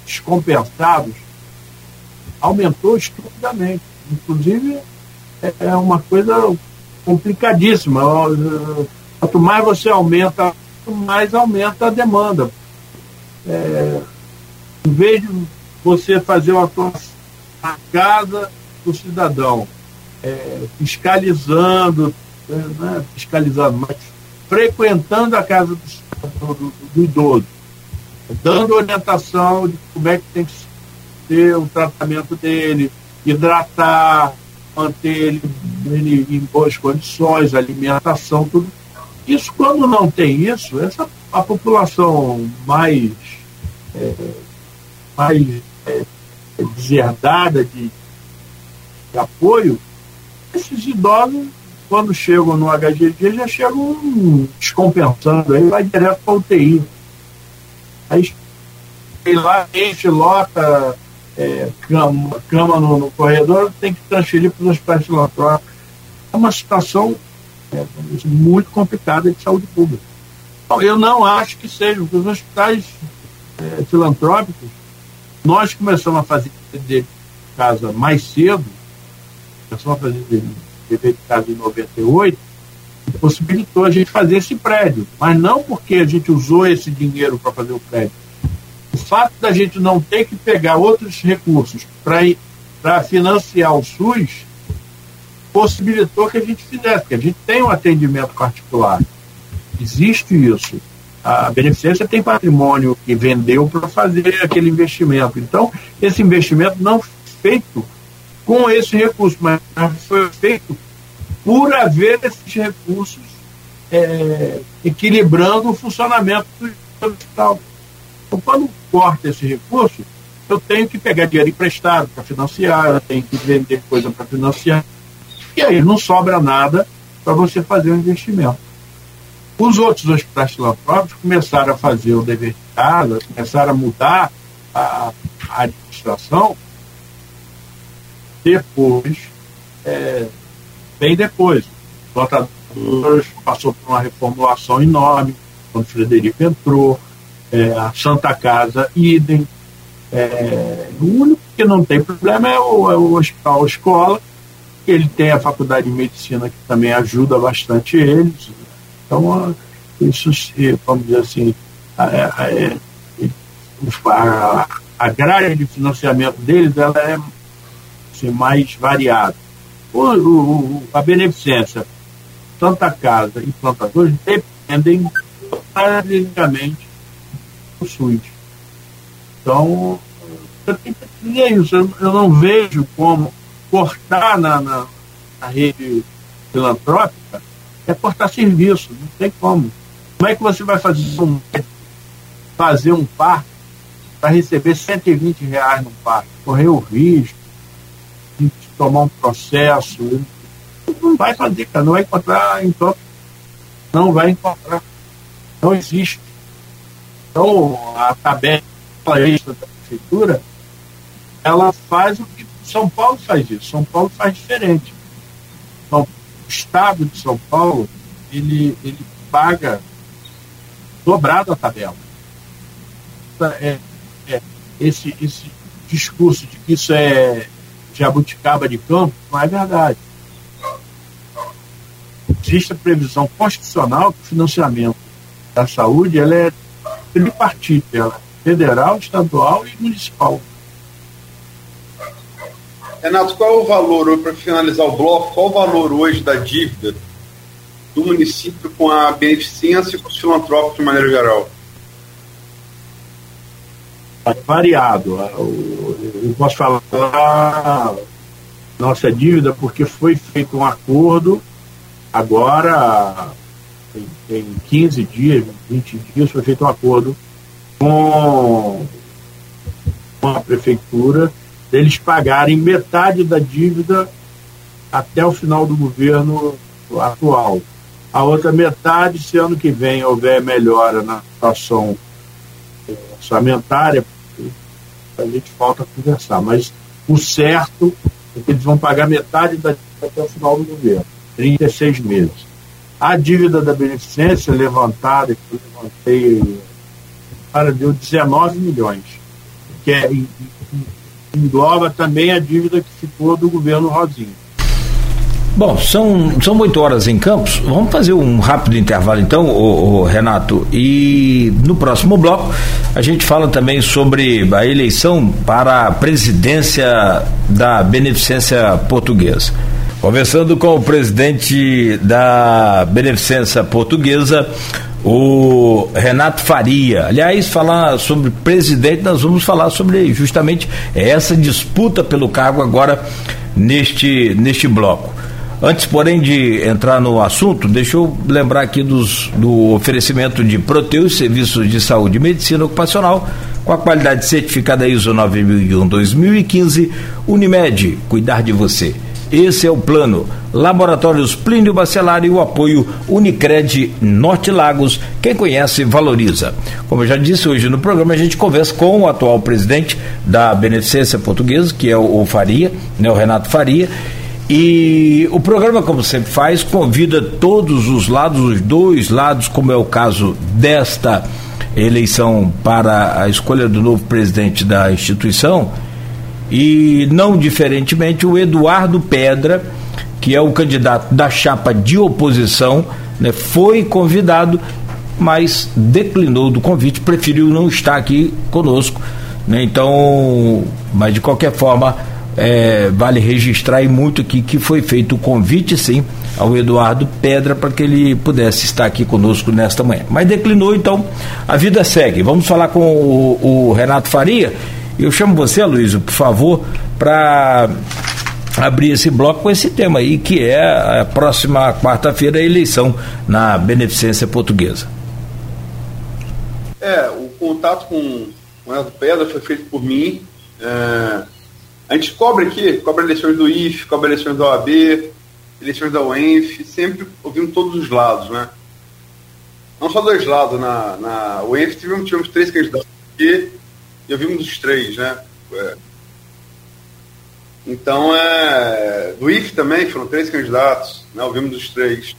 descompensados, aumentou estupidamente. Inclusive, é, é uma coisa complicadíssima. Quanto mais você aumenta, mais aumenta a demanda. É, em vez de você fazer uma atuação na casa do cidadão, é, fiscalizando, é, né, fiscalizando, mas frequentando a casa do, do, do idoso, dando orientação de como é que tem que ter o tratamento dele, hidratar, manter ele, ele em boas condições, alimentação, tudo. Isso, quando não tem isso, essa, a população mais, é, mais é, deserdada de, de apoio, esses idosos, quando chegam no HGG, já chegam descompensando, aí vai direto para UTI. Aí lá enche, lota, é, cama, cama no, no, corredor, tem que transferir para os hospitais filantrópicos. É uma situação é, muito complicada de saúde pública. Eu não acho que seja, porque os hospitais é, filantrópicos, nós começamos a fazer de casa mais cedo, começamos a fazer dever de casa em 98, possibilitou a gente fazer esse prédio, mas não porque a gente usou esse dinheiro para fazer o prédio, o fato da gente não ter que pegar outros recursos para financiar o SUS possibilitou que a gente fizesse, porque a gente tem um atendimento particular. Existe isso. A beneficência tem patrimônio que vendeu para fazer aquele investimento. Então, esse investimento não foi feito com esse recurso, mas foi feito por haver esses recursos é, equilibrando o funcionamento do hospital. Então, quando corta esse recurso, eu tenho que pegar dinheiro emprestado para financiar, eu tenho que vender coisa para financiar. E aí não sobra nada para você fazer um investimento. Os outros hospitais filantrópicos começaram a fazer o dever de casa, começaram a mudar a, a administração depois, é, bem depois. O Lotadores passou por uma reformulação enorme, quando Frederico entrou, é, a Santa Casa, idem. É, o único que não tem problema é o, é o hospital escola, ele tem a faculdade de medicina que também ajuda bastante eles. Então, isso, vamos dizer assim, a, a, a grade de financiamento deles ela é assim, mais variada. O, o, a beneficência, Santa Casa e plantadores dependem praticamente do SUS. Então, dizer isso. Eu não vejo como cortar na, na, na rede filantrópica é cortar serviço, não tem como. Como é que você vai fazer um, fazer um parque para receber 120 reais no parque? Correr o risco de tomar um processo. Não vai fazer, cara, não vai encontrar então não vai encontrar. Não existe. Então, a tabela da prefeitura, ela faz o que São Paulo faz isso. São Paulo faz diferente. Então, Estado de São Paulo, ele, ele paga dobrado a tabela. É, é, esse, esse discurso de que isso é jabuticaba de campo não é verdade. Existe a previsão constitucional que o financiamento da saúde ela é tripartite, ela é federal, estadual e municipal. Renato, qual é o valor, para finalizar o bloco, qual o valor hoje da dívida do município com a beneficência e com os filantrópicos de maneira geral? É variado. Eu posso falar nossa dívida porque foi feito um acordo agora em 15 dias, 20 dias, foi feito um acordo com, com a prefeitura deles pagarem metade da dívida até o final do governo atual. A outra metade, se ano que vem houver melhora na situação orçamentária, a gente falta conversar. Mas o certo é que eles vão pagar metade da dívida até o final do governo, 36 meses. A dívida da beneficência levantada, que eu levantei, para deu 19 milhões, que é, engloba também a dívida que ficou do governo Rosinho. Bom, são, são 8 horas em Campos. Vamos fazer um rápido intervalo então, o, o Renato. E no próximo bloco a gente fala também sobre a eleição para a presidência da Beneficência Portuguesa. Conversando com o presidente da Beneficência Portuguesa, o Renato Faria. Aliás, falar sobre presidente, nós vamos falar sobre justamente essa disputa pelo cargo agora neste, neste bloco. Antes, porém, de entrar no assunto, deixa eu lembrar aqui dos, do oferecimento de Proteus, serviços de saúde e medicina ocupacional, com a qualidade certificada ISO 9001-2015, Unimed, cuidar de você. Esse é o plano. Laboratórios Plínio Bacelar e o apoio Unicred Norte Lagos. Quem conhece, valoriza. Como eu já disse hoje no programa, a gente conversa com o atual presidente da Beneficência Portuguesa, que é o Faria, né, o Renato Faria. E o programa, como sempre faz, convida todos os lados, os dois lados, como é o caso desta eleição para a escolha do novo presidente da instituição e não diferentemente o Eduardo Pedra, que é o candidato da chapa de oposição, né, foi convidado, mas declinou do convite, preferiu não estar aqui conosco. Né, então, mas de qualquer forma, é, vale registrar e muito aqui que foi feito o convite, sim, ao Eduardo Pedra para que ele pudesse estar aqui conosco nesta manhã. Mas declinou, então a vida segue. Vamos falar com o, o Renato Faria eu chamo você, Luiz, por favor, para abrir esse bloco com esse tema aí, que é a próxima quarta-feira a eleição na Beneficência Portuguesa. É, o contato com o Eldo Pedra foi feito por mim. É, a gente cobre aqui, cobre eleições do IF, cobre eleições da OAB, eleições da UENF, sempre ouvindo todos os lados, né? não só dois lados, na, na UENF tivemos, tivemos três candidatos aqui, eu vimos dos três, né? É. Então, é, do IF também foram três candidatos, né? ouvimos dos três.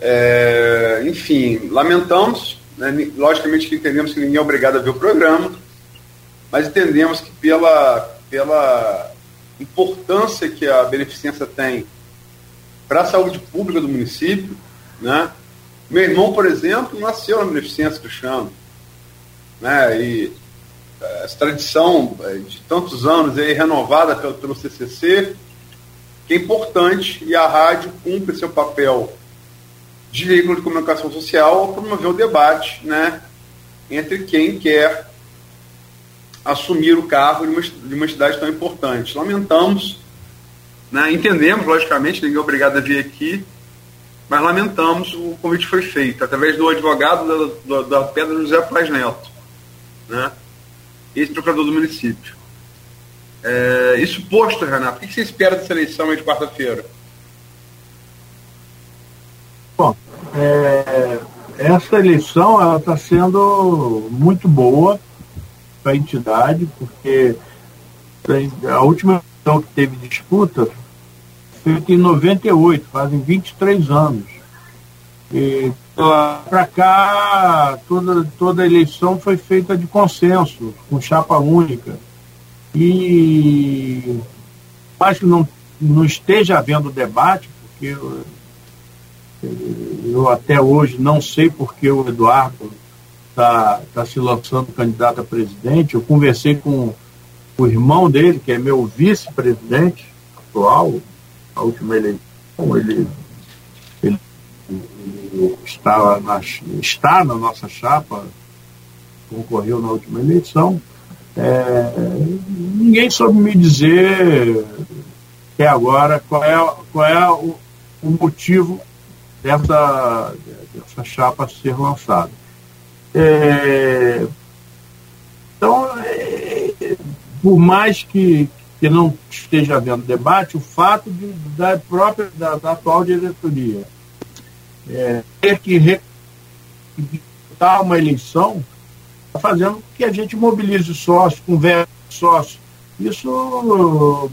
É, enfim, lamentamos, né? logicamente que entendemos que ninguém é obrigado a ver o programa, mas entendemos que pela, pela importância que a beneficência tem para a saúde pública do município, né? Meu irmão, por exemplo, nasceu na beneficência Cristiano, né? E essa tradição eh, de tantos anos aí, renovada pelo, pelo CCC, que é importante e a rádio cumpre seu papel de veículo de comunicação social ao promover o debate né, entre quem quer assumir o cargo de uma, de uma entidade tão importante. Lamentamos, né, entendemos, logicamente, ninguém é obrigado a vir aqui, mas lamentamos o convite foi feito através do advogado da, da, da Pedra José Paz Neto, né, ex-procurador do município. É, isso posto, Renato, o que você espera dessa eleição de quarta-feira? Bom, é, essa eleição está sendo muito boa para a entidade, porque a última eleição que teve disputa foi em 98, fazem 23 anos. Para cá, toda, toda eleição foi feita de consenso, com chapa única. E acho que não, não esteja havendo debate, porque eu, eu até hoje não sei porque o Eduardo está tá se lançando candidato a presidente. Eu conversei com o irmão dele, que é meu vice-presidente atual, a última eleição, ele, ele, ele está, na, está na nossa chapa, concorreu na última eleição. É, ninguém soube me dizer até agora qual é, qual é o, o motivo dessa, dessa chapa ser lançada. É, então, é, por mais que, que não esteja havendo debate, o fato de, da própria, da, da atual diretoria é, ter que disputar uma eleição, está fazendo com que a gente mobilize sócios, converse sócios. Isso,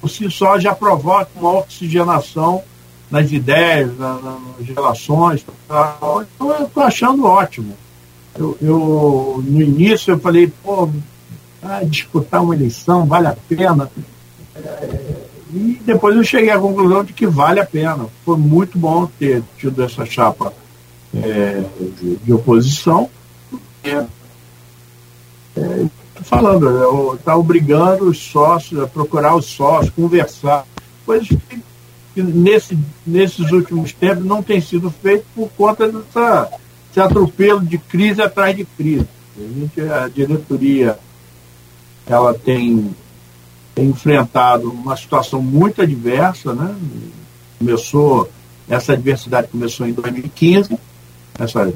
por si só, já provoca uma oxigenação nas ideias, na, nas relações. Então, eu estou achando ótimo. Eu, eu, no início eu falei, pô, ah, disputar uma eleição vale a pena. E depois eu cheguei à conclusão de que vale a pena. Foi muito bom ter tido essa chapa é, de, de, oposição. Estou é, falando, está obrigando os sócios a procurar os sócios, conversar. Coisas que, que nesse, nesses últimos tempos não tem sido feito por conta dessa esse atropelo de crise atrás de crise. A, gente, a diretoria ela tem, enfrentado uma situação muito adversa, né? Começou, essa adversidade começou em 2015, essa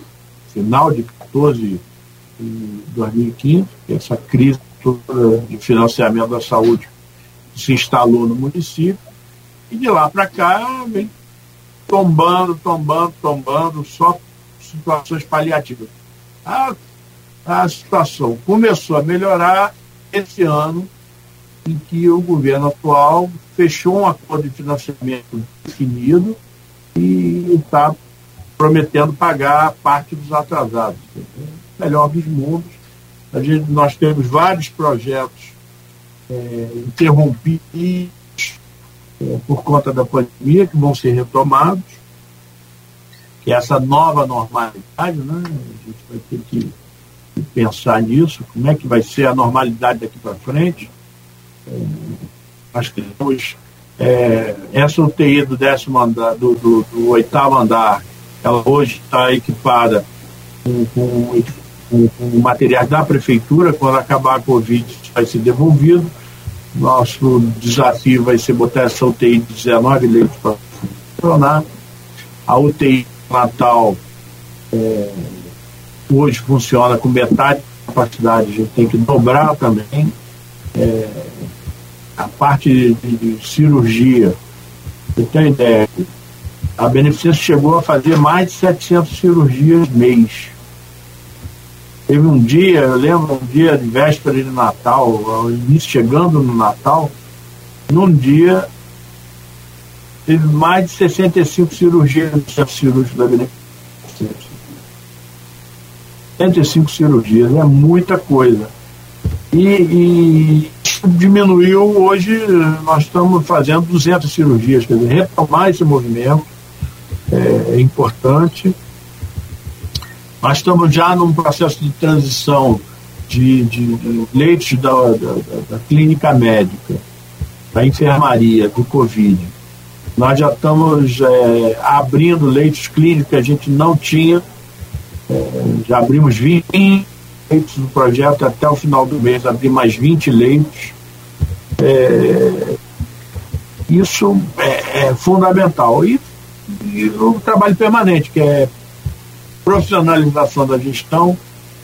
final de 14 de 2015, essa crise de financiamento da saúde se instalou no município, e de lá para cá vem tombando, tombando, tombando, só situações paliativas. A, a situação começou a melhorar esse ano, em que o governo atual fechou um acordo de financiamento definido e está prometendo pagar parte dos atrasados. Melhor dos mundos. A gente, nós temos vários projetos é, interrompidos é, por conta da pandemia que vão ser retomados que é essa nova normalidade, né? A gente vai ter que, pensar nisso, como é que vai ser a normalidade daqui para frente. É, que temos é, essa UTI do décimo andar, do, do, do oitavo andar, ela hoje está equipada com, com, com, com materiais da prefeitura, quando acabar a Covid vai ser devolvido. Nosso desafio vai ser botar essa UTI de 19 leitos para funcionar. A UTI Natal é, hoje funciona com metade da capacidade, a gente tem que dobrar também. É, a parte de, cirurgia, você tem ideia, a Beneficência chegou a fazer mais de 700 cirurgias mês. Teve um dia, eu lembro, um dia de véspera de Natal, ao início, chegando no Natal, num dia teve mais de 65 cirurgias no centro cirúrgico da Beneficência. 65 cirurgias, é muita coisa. E, e, diminuiu, hoje nós estamos fazendo 200 cirurgias, quer dizer, retomar esse movimento é, é importante. Nós estamos já num processo de transição de, de, de leitos da, da, da, clínica médica, da enfermaria, do Covid. Nós já estamos é, abrindo leitos clínicos que a gente não tinha, é, já abrimos 20 leitos no projeto até o final do mês, abrir mais 20 leitos. É, isso é, é fundamental. E e o trabalho permanente, que é profissionalização da gestão,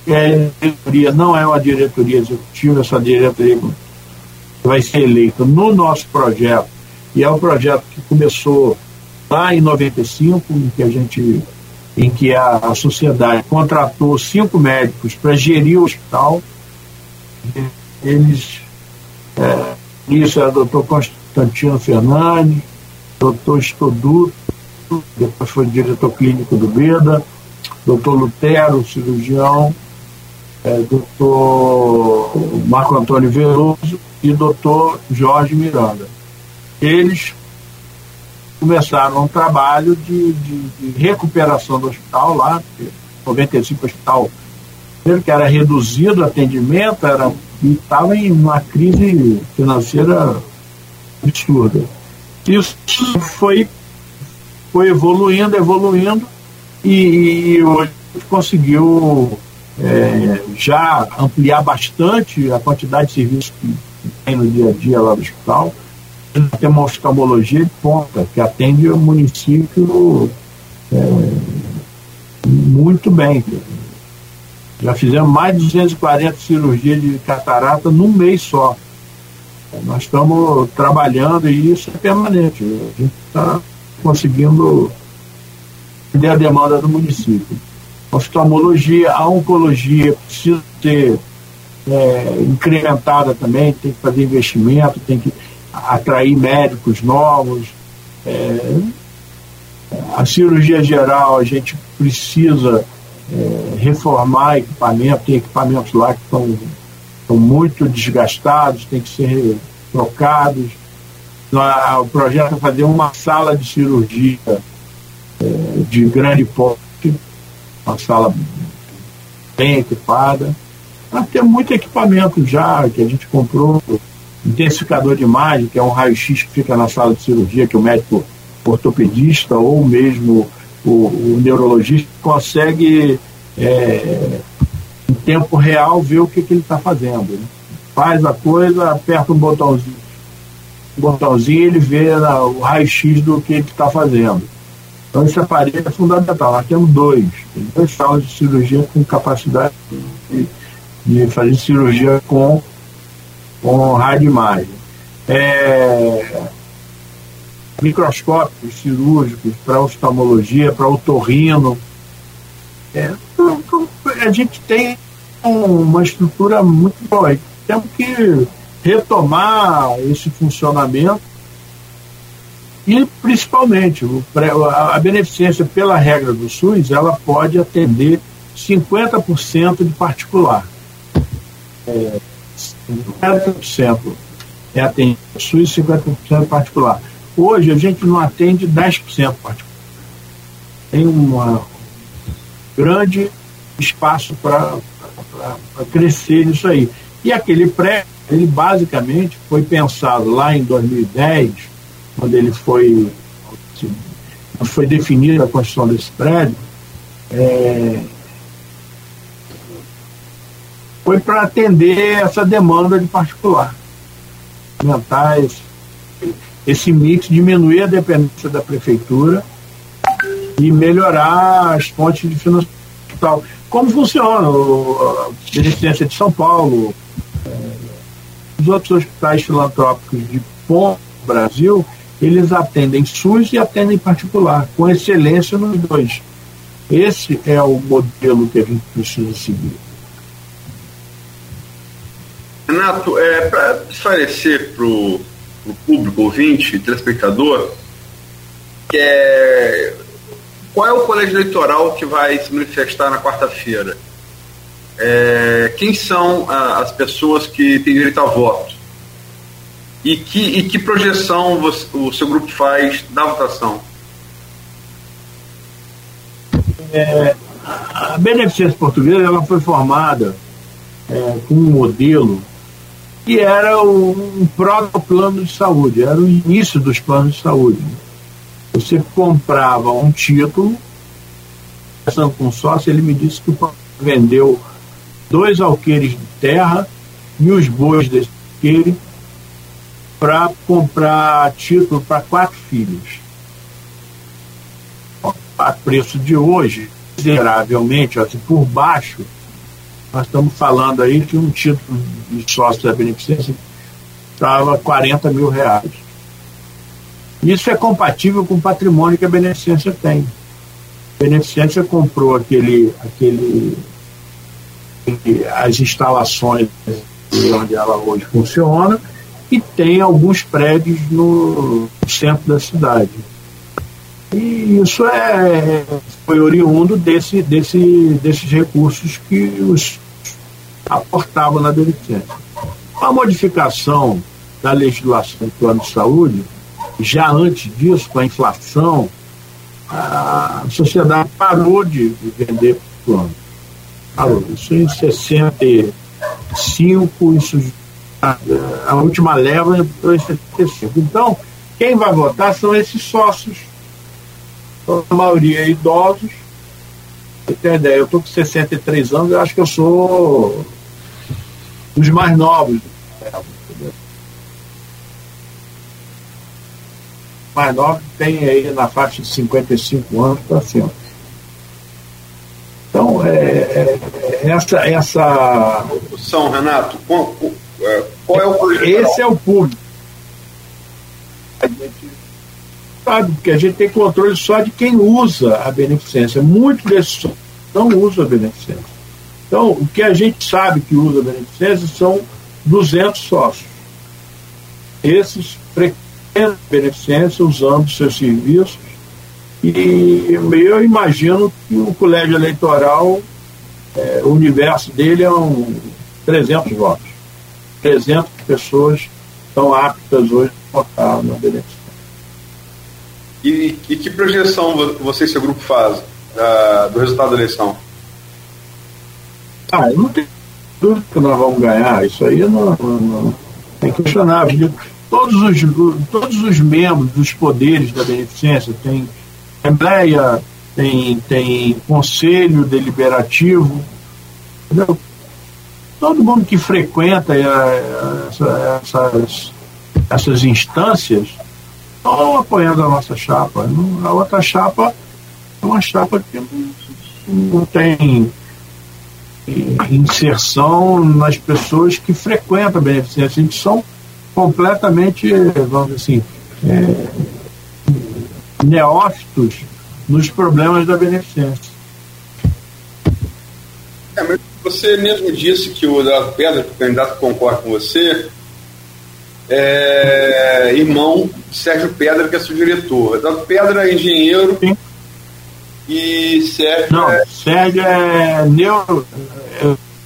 é diretoria, não é uma diretoria executiva, essa diretoria vai ser eleita no nosso projeto, e é um projeto que começou lá em 95, em que a gente em que a, sociedade contratou cinco médicos para gerir o hospital. Eles, é, isso era o doutor Constantino Fernandes, doutor Estoduto, depois foi diretor clínico do BEDA, doutor Lutero, cirurgião, é, doutor Marco Antônio Veloso e doutor Jorge Miranda. Eles começaram um trabalho de, de, de recuperação do hospital lá, 95 hospital, que era reduzido o atendimento, era, e estava em uma crise financeira absurda. Isso foi foi evoluindo, evoluindo, e, e hoje conseguiu é, já ampliar bastante a quantidade de serviços que tem no dia a dia lá do hospital. Tem uma oftalmologia de ponta, que atende o município é, muito bem. Já fizemos mais de 240 cirurgias de catarata num mês só. Nós estamos trabalhando e isso é permanente. A gente está conseguindo atender a demanda do município. Oftalmologia, a oncologia precisa ser é, incrementada também, tem que fazer investimento, tem que atrair médicos novos. É, a cirurgia geral, a gente precisa é, reformar equipamento, tem equipamentos lá que estão, muito desgastados, tem que ser trocados o projeto é fazer uma sala de cirurgia é, de grande porte, uma sala bem equipada. Nós temos muito equipamento já que a gente comprou, intensificador de imagem, que é um raio-x que fica na sala de cirurgia, que o médico ortopedista ou mesmo o, o neurologista consegue é, em tempo real ver o que, que ele está fazendo. Né? Faz a coisa, aperta um botãozinho botãozinho ele vê o raio-x do que ele está fazendo. Então esse aparelho é fundamental. Nós temos dois, duas salas de cirurgia com capacidade de, de fazer cirurgia com, com rádio imagem. É, microscópios cirúrgicos para oftalmologia, para otorrino. É, então, então, a gente tem uma estrutura muito boa. Temos que retomar esse funcionamento e principalmente a beneficência pela regra do SUS ela pode atender 50% de particular. É, 50% é atendido SUS, 50% particular. Hoje a gente não atende 10% particular. Tem um grande espaço para crescer nisso aí. E aquele prédio ele basicamente foi pensado lá em 2010, quando ele foi, foi definida a construção desse prédio, é, foi para atender essa demanda de particular. Aumentar esse, esse mix, diminuir a dependência da prefeitura e melhorar as fontes de financiamento. Como funciona a Beneficência de São Paulo, os outros hospitais filantrópicos de ponto Brasil, eles atendem SUS e atendem particular, com excelência nos dois. Esse é o modelo que a gente precisa seguir. Renato, é, para esclarecer para o público, ouvinte, telespectador, é, qual é o colégio eleitoral que vai se manifestar na quarta-feira? É, quem são a, as pessoas que têm direito a voto? E que, e que projeção você, o seu grupo faz da votação? É, a Beneficência Portuguesa ela foi formada é, com um modelo que era um proto-plano de saúde, era o início dos planos de saúde. Você comprava um título, conversando com o sócio, ele me disse que vendeu dois alqueires de terra e os bois desse alqueire para comprar título para quatro filhos. A preço de hoje, miseravelmente, assim, por baixo, nós estamos falando aí que um título de sócio da beneficência estava 40 mil reais. Isso é compatível com o patrimônio que a beneficência tem. A beneficência comprou aquele, aquele, as instalações onde ela hoje funciona e tem alguns prédios no centro da cidade. E isso é, foi oriundo desse, desse, desses recursos que os aportavam na beneficência. A modificação da legislação do plano de saúde, já antes disso, com a inflação, a sociedade parou de vender plano. Parou. Isso em 65, isso a, a última leva em 75. Então, quem vai votar são esses sócios, a maioria idosos. Você tem ideia, eu estou com 63 anos, eu acho que eu sou dos mais novos. Mais novos tem aí na faixa de 55 anos para cima. Então, é, é, é, essa, essa. São Renato, qual, é, qual é o Esse é o público. A gente sabe, porque a gente tem controle só de quem usa a beneficência. Muitos desses não usam a beneficência. Então, o que a gente sabe que usa beneficência são 200 sócios. Esses frequentam beneficência usando seus serviços e eu imagino que o colégio eleitoral, é, o universo dele é um 300 votos. 300 pessoas estão aptas hoje a votar na beneficência. E, e, que projeção você e seu grupo faz uh, do resultado da eleição? Ah, não tem dúvida que nós vamos ganhar. Isso aí não, não, não tem que questionar. Todos os, todos os membros dos poderes da beneficência tem Assembleia, tem, tem Conselho Deliberativo, entendeu? todo mundo que frequenta essa, essas, essas instâncias estão apoiando a nossa chapa. A outra chapa é uma chapa que não tem inserção nas pessoas que frequentam a beneficência. A gente são completamente, vamos dizer assim, é, neófitos nos problemas da beneficência. É, você mesmo disse que o Eduardo Pedra, que o candidato concorre com você, é irmão Sérgio Pedra, que é seu diretor. Eduardo Pedra é engenheiro Sim. E Sérgio. Não, é... Sérgio é neuro.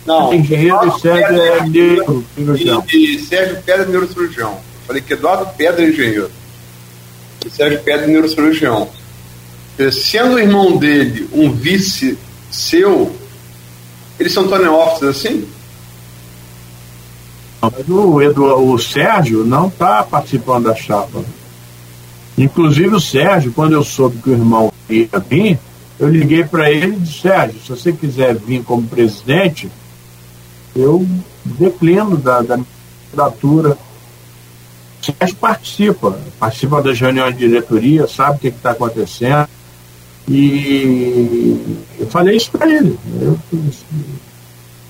Não, engenheiro e Sérgio é neurocirurgião. E, e Sérgio Pedra é neurocirurgião. Falei que Eduardo Pedra é engenheiro. E Sérgio Pedra é neurocirurgião. Sendo o irmão dele um vice seu, eles são tão neófitos assim? Mas o, Edu, o Sérgio não está participando da chapa. Inclusive o Sérgio, quando eu soube que o irmão ia vir, eu liguei para ele e disse, Sérgio, se você quiser vir como presidente, eu declino da, da candidatura. Sérgio participa, participa das reuniões de diretoria, sabe o que está acontecendo. E eu falei isso para ele. Eu,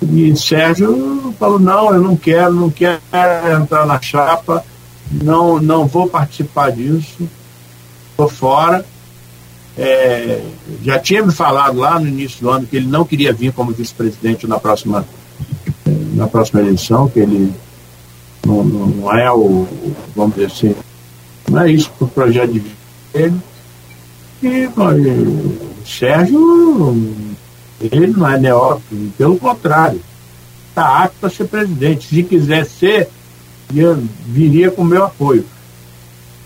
e Sérgio falou, não, eu não quero, não quero entrar na chapa. não, não vou participar disso, estou fora. É, já tinha me falado lá no início do ano que ele não queria vir como vice-presidente na próxima, na próxima eleição, que ele não, não, não é o, vamos dizer assim, não é isso para o projeto de vida dele. E o Sérgio, ele não é neófito, pelo contrário, está apto para ser presidente. Se quiser ser, viria com meu apoio.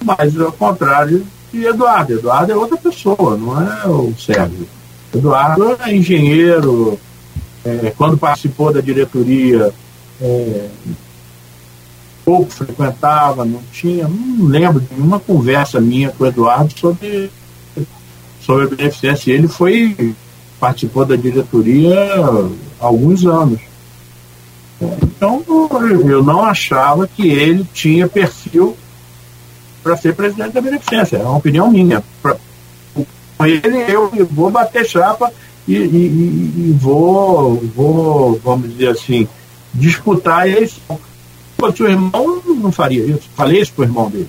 Mas, ao contrário de Eduardo, Eduardo é outra pessoa, não é o Sérgio. Eduardo é engenheiro, é, quando participou da diretoria, é, pouco frequentava, não tinha, não lembro de nenhuma conversa minha com o Eduardo sobre, sobre a beneficência. Ele foi, participou da diretoria há alguns anos. Então, eu não achava que ele tinha perfil para ser presidente da beneficência. É uma opinião minha. Pra, com ele, eu vou bater chapa e, e, e, vou, vou, vamos dizer assim, disputar a eleição. O seu irmão não faria isso. Falei isso para o irmão dele.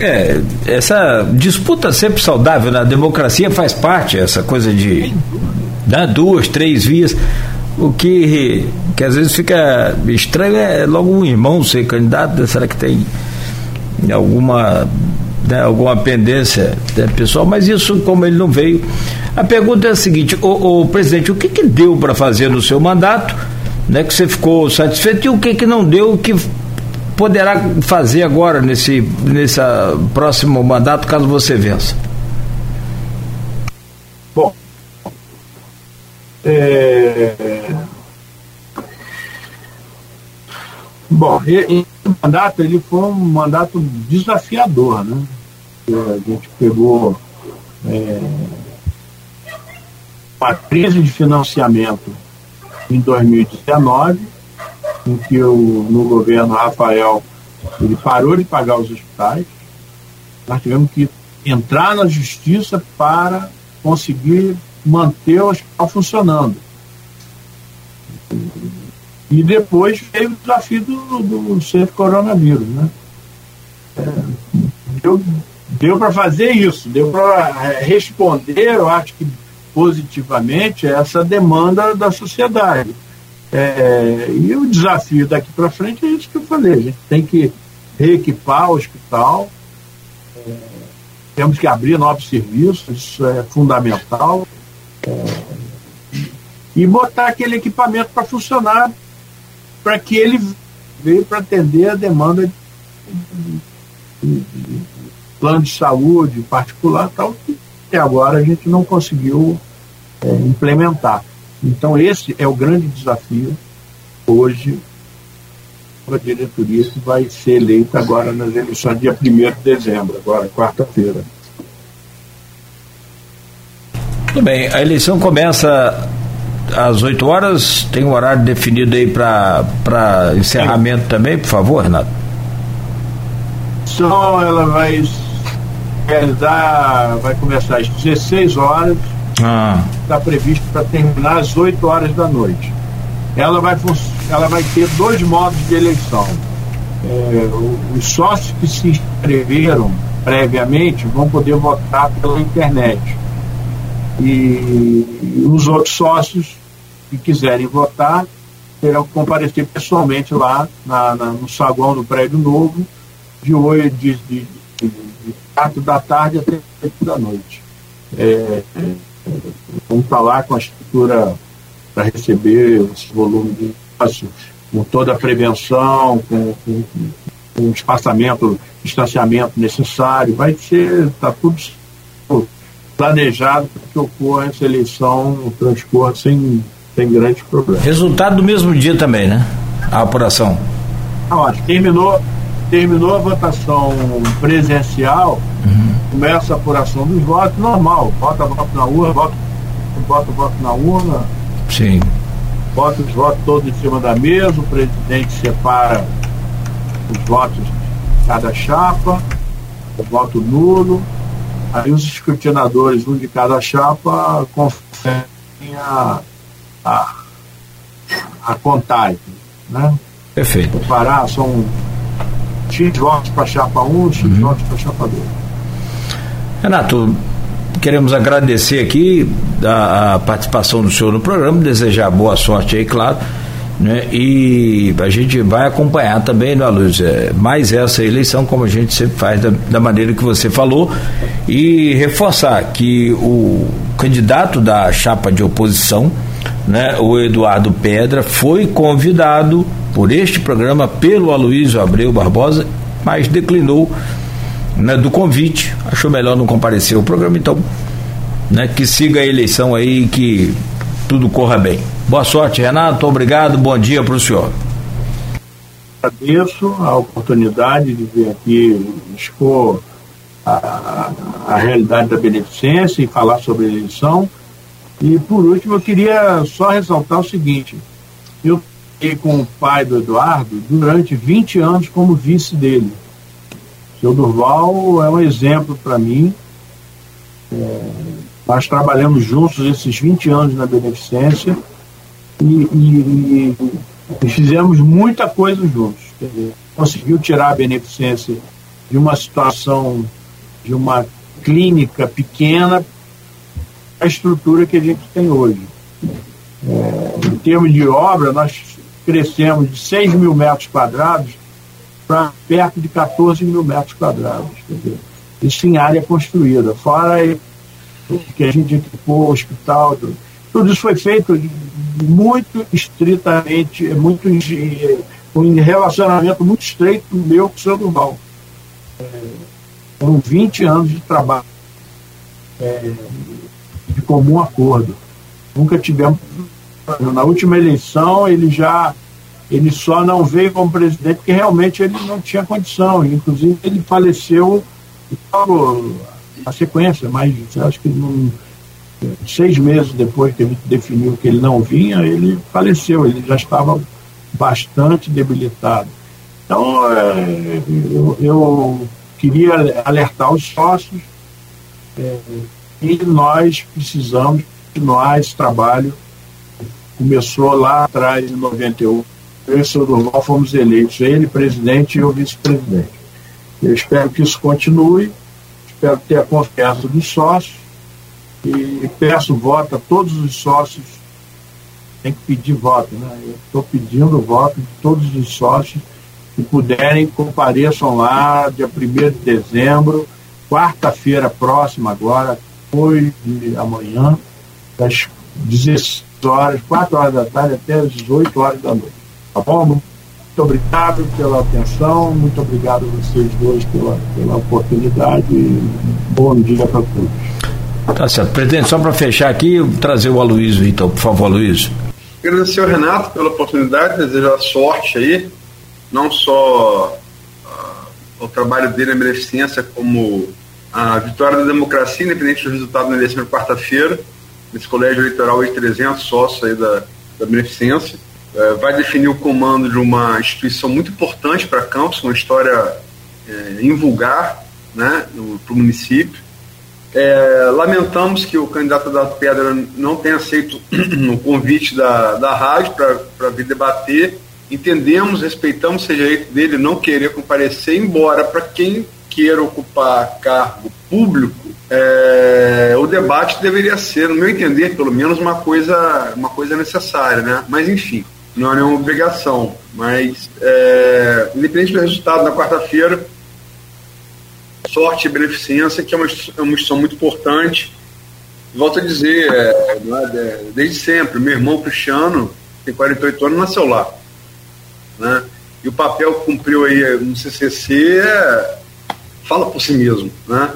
É, essa disputa sempre saudável na democracia faz parte, essa coisa de né, duas, três vias. O que, que às vezes fica estranho é logo um irmão ser candidato, será que tem alguma, né, alguma pendência né, pessoal? Mas isso, como ele não veio. A pergunta é a seguinte, o, presidente, o que, que deu para fazer no seu mandato, né, que você ficou satisfeito, e o que, que não deu, que poderá fazer agora nesse, nesse próximo mandato, caso você vença? Bom, é... Bom, esse mandato ele foi um mandato desafiador, né? A gente pegou é, uma crise de financiamento em 2019, em que o, no governo Rafael ele parou de pagar os hospitais. Nós tivemos que entrar na justiça para conseguir manter o hospital funcionando. E depois veio o desafio do, do centro coronavírus. Né? É, deu deu para fazer isso, deu para é, responder, eu acho que positivamente, essa demanda da sociedade. É, e o desafio daqui para frente é isso que eu falei: a gente tem que reequipar o hospital, é, temos que abrir novos serviços, isso é fundamental. É, e botar aquele equipamento para funcionar, para que ele veio para atender a demanda de, de, de, plano de saúde particular, tal, que até agora a gente não conseguiu é, implementar. Então, esse é o grande desafio hoje para a diretoria que vai ser eleita agora nas eleições, dia 1 de dezembro, agora, quarta-feira. Tudo bem, a eleição começa às 8 horas, tem um horário definido aí para encerramento também, por favor, Renato? Só ela vai realizar, vai começar às 16 horas, está ah. previsto para terminar às 8 horas da noite. Ela vai, ela vai ter dois modos de eleição. É, os sócios que se inscreveram previamente vão poder votar pela internet e os outros sócios que quiserem votar terão que comparecer pessoalmente lá na, na, no saguão do prédio novo, de 8 de, de, de, de 4 da tarde até 8 da noite. É, vamos estar lá com a estrutura para receber esse volume de sócios, com toda a prevenção, com, com, com o espaçamento, distanciamento necessário. Vai ser, está tudo planejado para que ocorra essa eleição, transcorra sem, sem grandes problemas. Resultado do mesmo dia também, né? A apuração. Ah, terminou, terminou a votação presencial, uhum. começa a apuração dos votos, normal. Bota voto na urna, bota, bota voto na urna. Sim. Bota os votos todos em cima da mesa, o presidente separa os votos de cada chapa, o voto nulo, Aí os escrutinadores, um de cada chapa, conferem a, a, a contagem. Né? Perfeito. Parar, são X votos para a chapa 1, X uhum. votos para a chapa 2. Renato, queremos agradecer aqui a, a, participação do senhor no programa, desejar boa sorte aí, claro. Né? E a gente vai acompanhar também, né, Luiz? É, mais essa eleição, como a gente sempre faz, da, da maneira que você falou, e reforçar que o candidato da chapa de oposição, né, o Eduardo Pedra, foi convidado por este programa pelo Aloysio Abreu Barbosa, mas declinou né, do convite, achou melhor não comparecer ao programa, então né, que siga a eleição aí e que tudo corra bem. Boa sorte, Renato, obrigado, bom dia para o senhor. Agradeço a oportunidade de vir aqui expor a, a realidade da beneficência e falar sobre a eleição. E por último, eu queria só ressaltar o seguinte: eu fiquei com o pai do Eduardo durante 20 anos como vice dele. O seu Durval é um exemplo para mim. É, nós trabalhamos juntos esses 20 anos na Beneficência e, e, e fizemos muita coisa juntos. Dizer, conseguiu tirar a Beneficência de uma situação de uma clínica pequena a estrutura que a gente tem hoje. É, em termos de obra, nós crescemos de 6 mil metros quadrados para perto de 14 mil metros quadrados. Isso em área construída, fora que a gente equipou o hospital. Tudo, tudo isso foi feito muito estritamente, muito com um relacionamento muito estreito meu com o seu Durval. É, foram 20 anos de trabalho é, de comum acordo. Nunca tivemos. Na última eleição, ele já. Ele só não veio como presidente porque realmente ele não tinha condição. Inclusive, ele faleceu a sequência, mas acho que seis meses depois que ele definiu que ele não vinha, ele faleceu, ele já estava bastante debilitado. Então, é, eu, eu, queria alertar os sócios é, e nós precisamos continuar esse trabalho. Começou lá atrás, em 91. Eu e o senhor Durval fomos eleitos, ele presidente e eu vice-presidente. Eu espero que isso continue espero ter a confiança dos sócios e peço voto a todos os sócios. Tem que pedir voto, né? Eu estou pedindo voto de todos os sócios que puderem, compareçam lá, dia 1 de dezembro, quarta-feira próxima agora, depois de amanhã, das 16 horas, 4 horas da tarde até as 18 horas da noite. Tá bom? Muito obrigado pela atenção, muito obrigado a vocês dois pela, pela oportunidade e bom dia para todos. Tá certo. Presidente, só para fechar aqui, trazer o Aloysio, então, por favor, Aloysio. Agradecer ao Renato pela oportunidade, desejar sorte aí, não só uh, o trabalho dele na beneficência, como a vitória da democracia, independente do resultado na eleição de quarta-feira, nesse colégio eleitoral de 300 sócios aí da, da beneficência é, vai definir o comando de uma instituição muito importante para Campos, uma história é, invulgar né, para o município. É, lamentamos que o candidato da Pedra não tenha aceito o convite da, da rádio para vir debater. Entendemos, respeitamos o direito dele não querer comparecer, embora para quem queira ocupar cargo público, é, o debate deveria ser, no meu entender, pelo menos uma coisa, uma coisa necessária, né? Mas enfim, não é nenhuma obrigação, mas é, independente do resultado na quarta-feira, sorte e beneficência, que é uma, é uma instituição muito importante. Volto a dizer, é, é, desde sempre, meu irmão Cristiano tem 48 anos, nasceu lá. Né? E o papel que cumpriu aí no CCC é, fala por si mesmo. Né?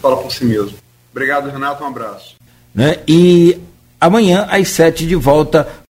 Fala por si mesmo. Obrigado, Renato, um abraço. Né? E amanhã, às sete, de volta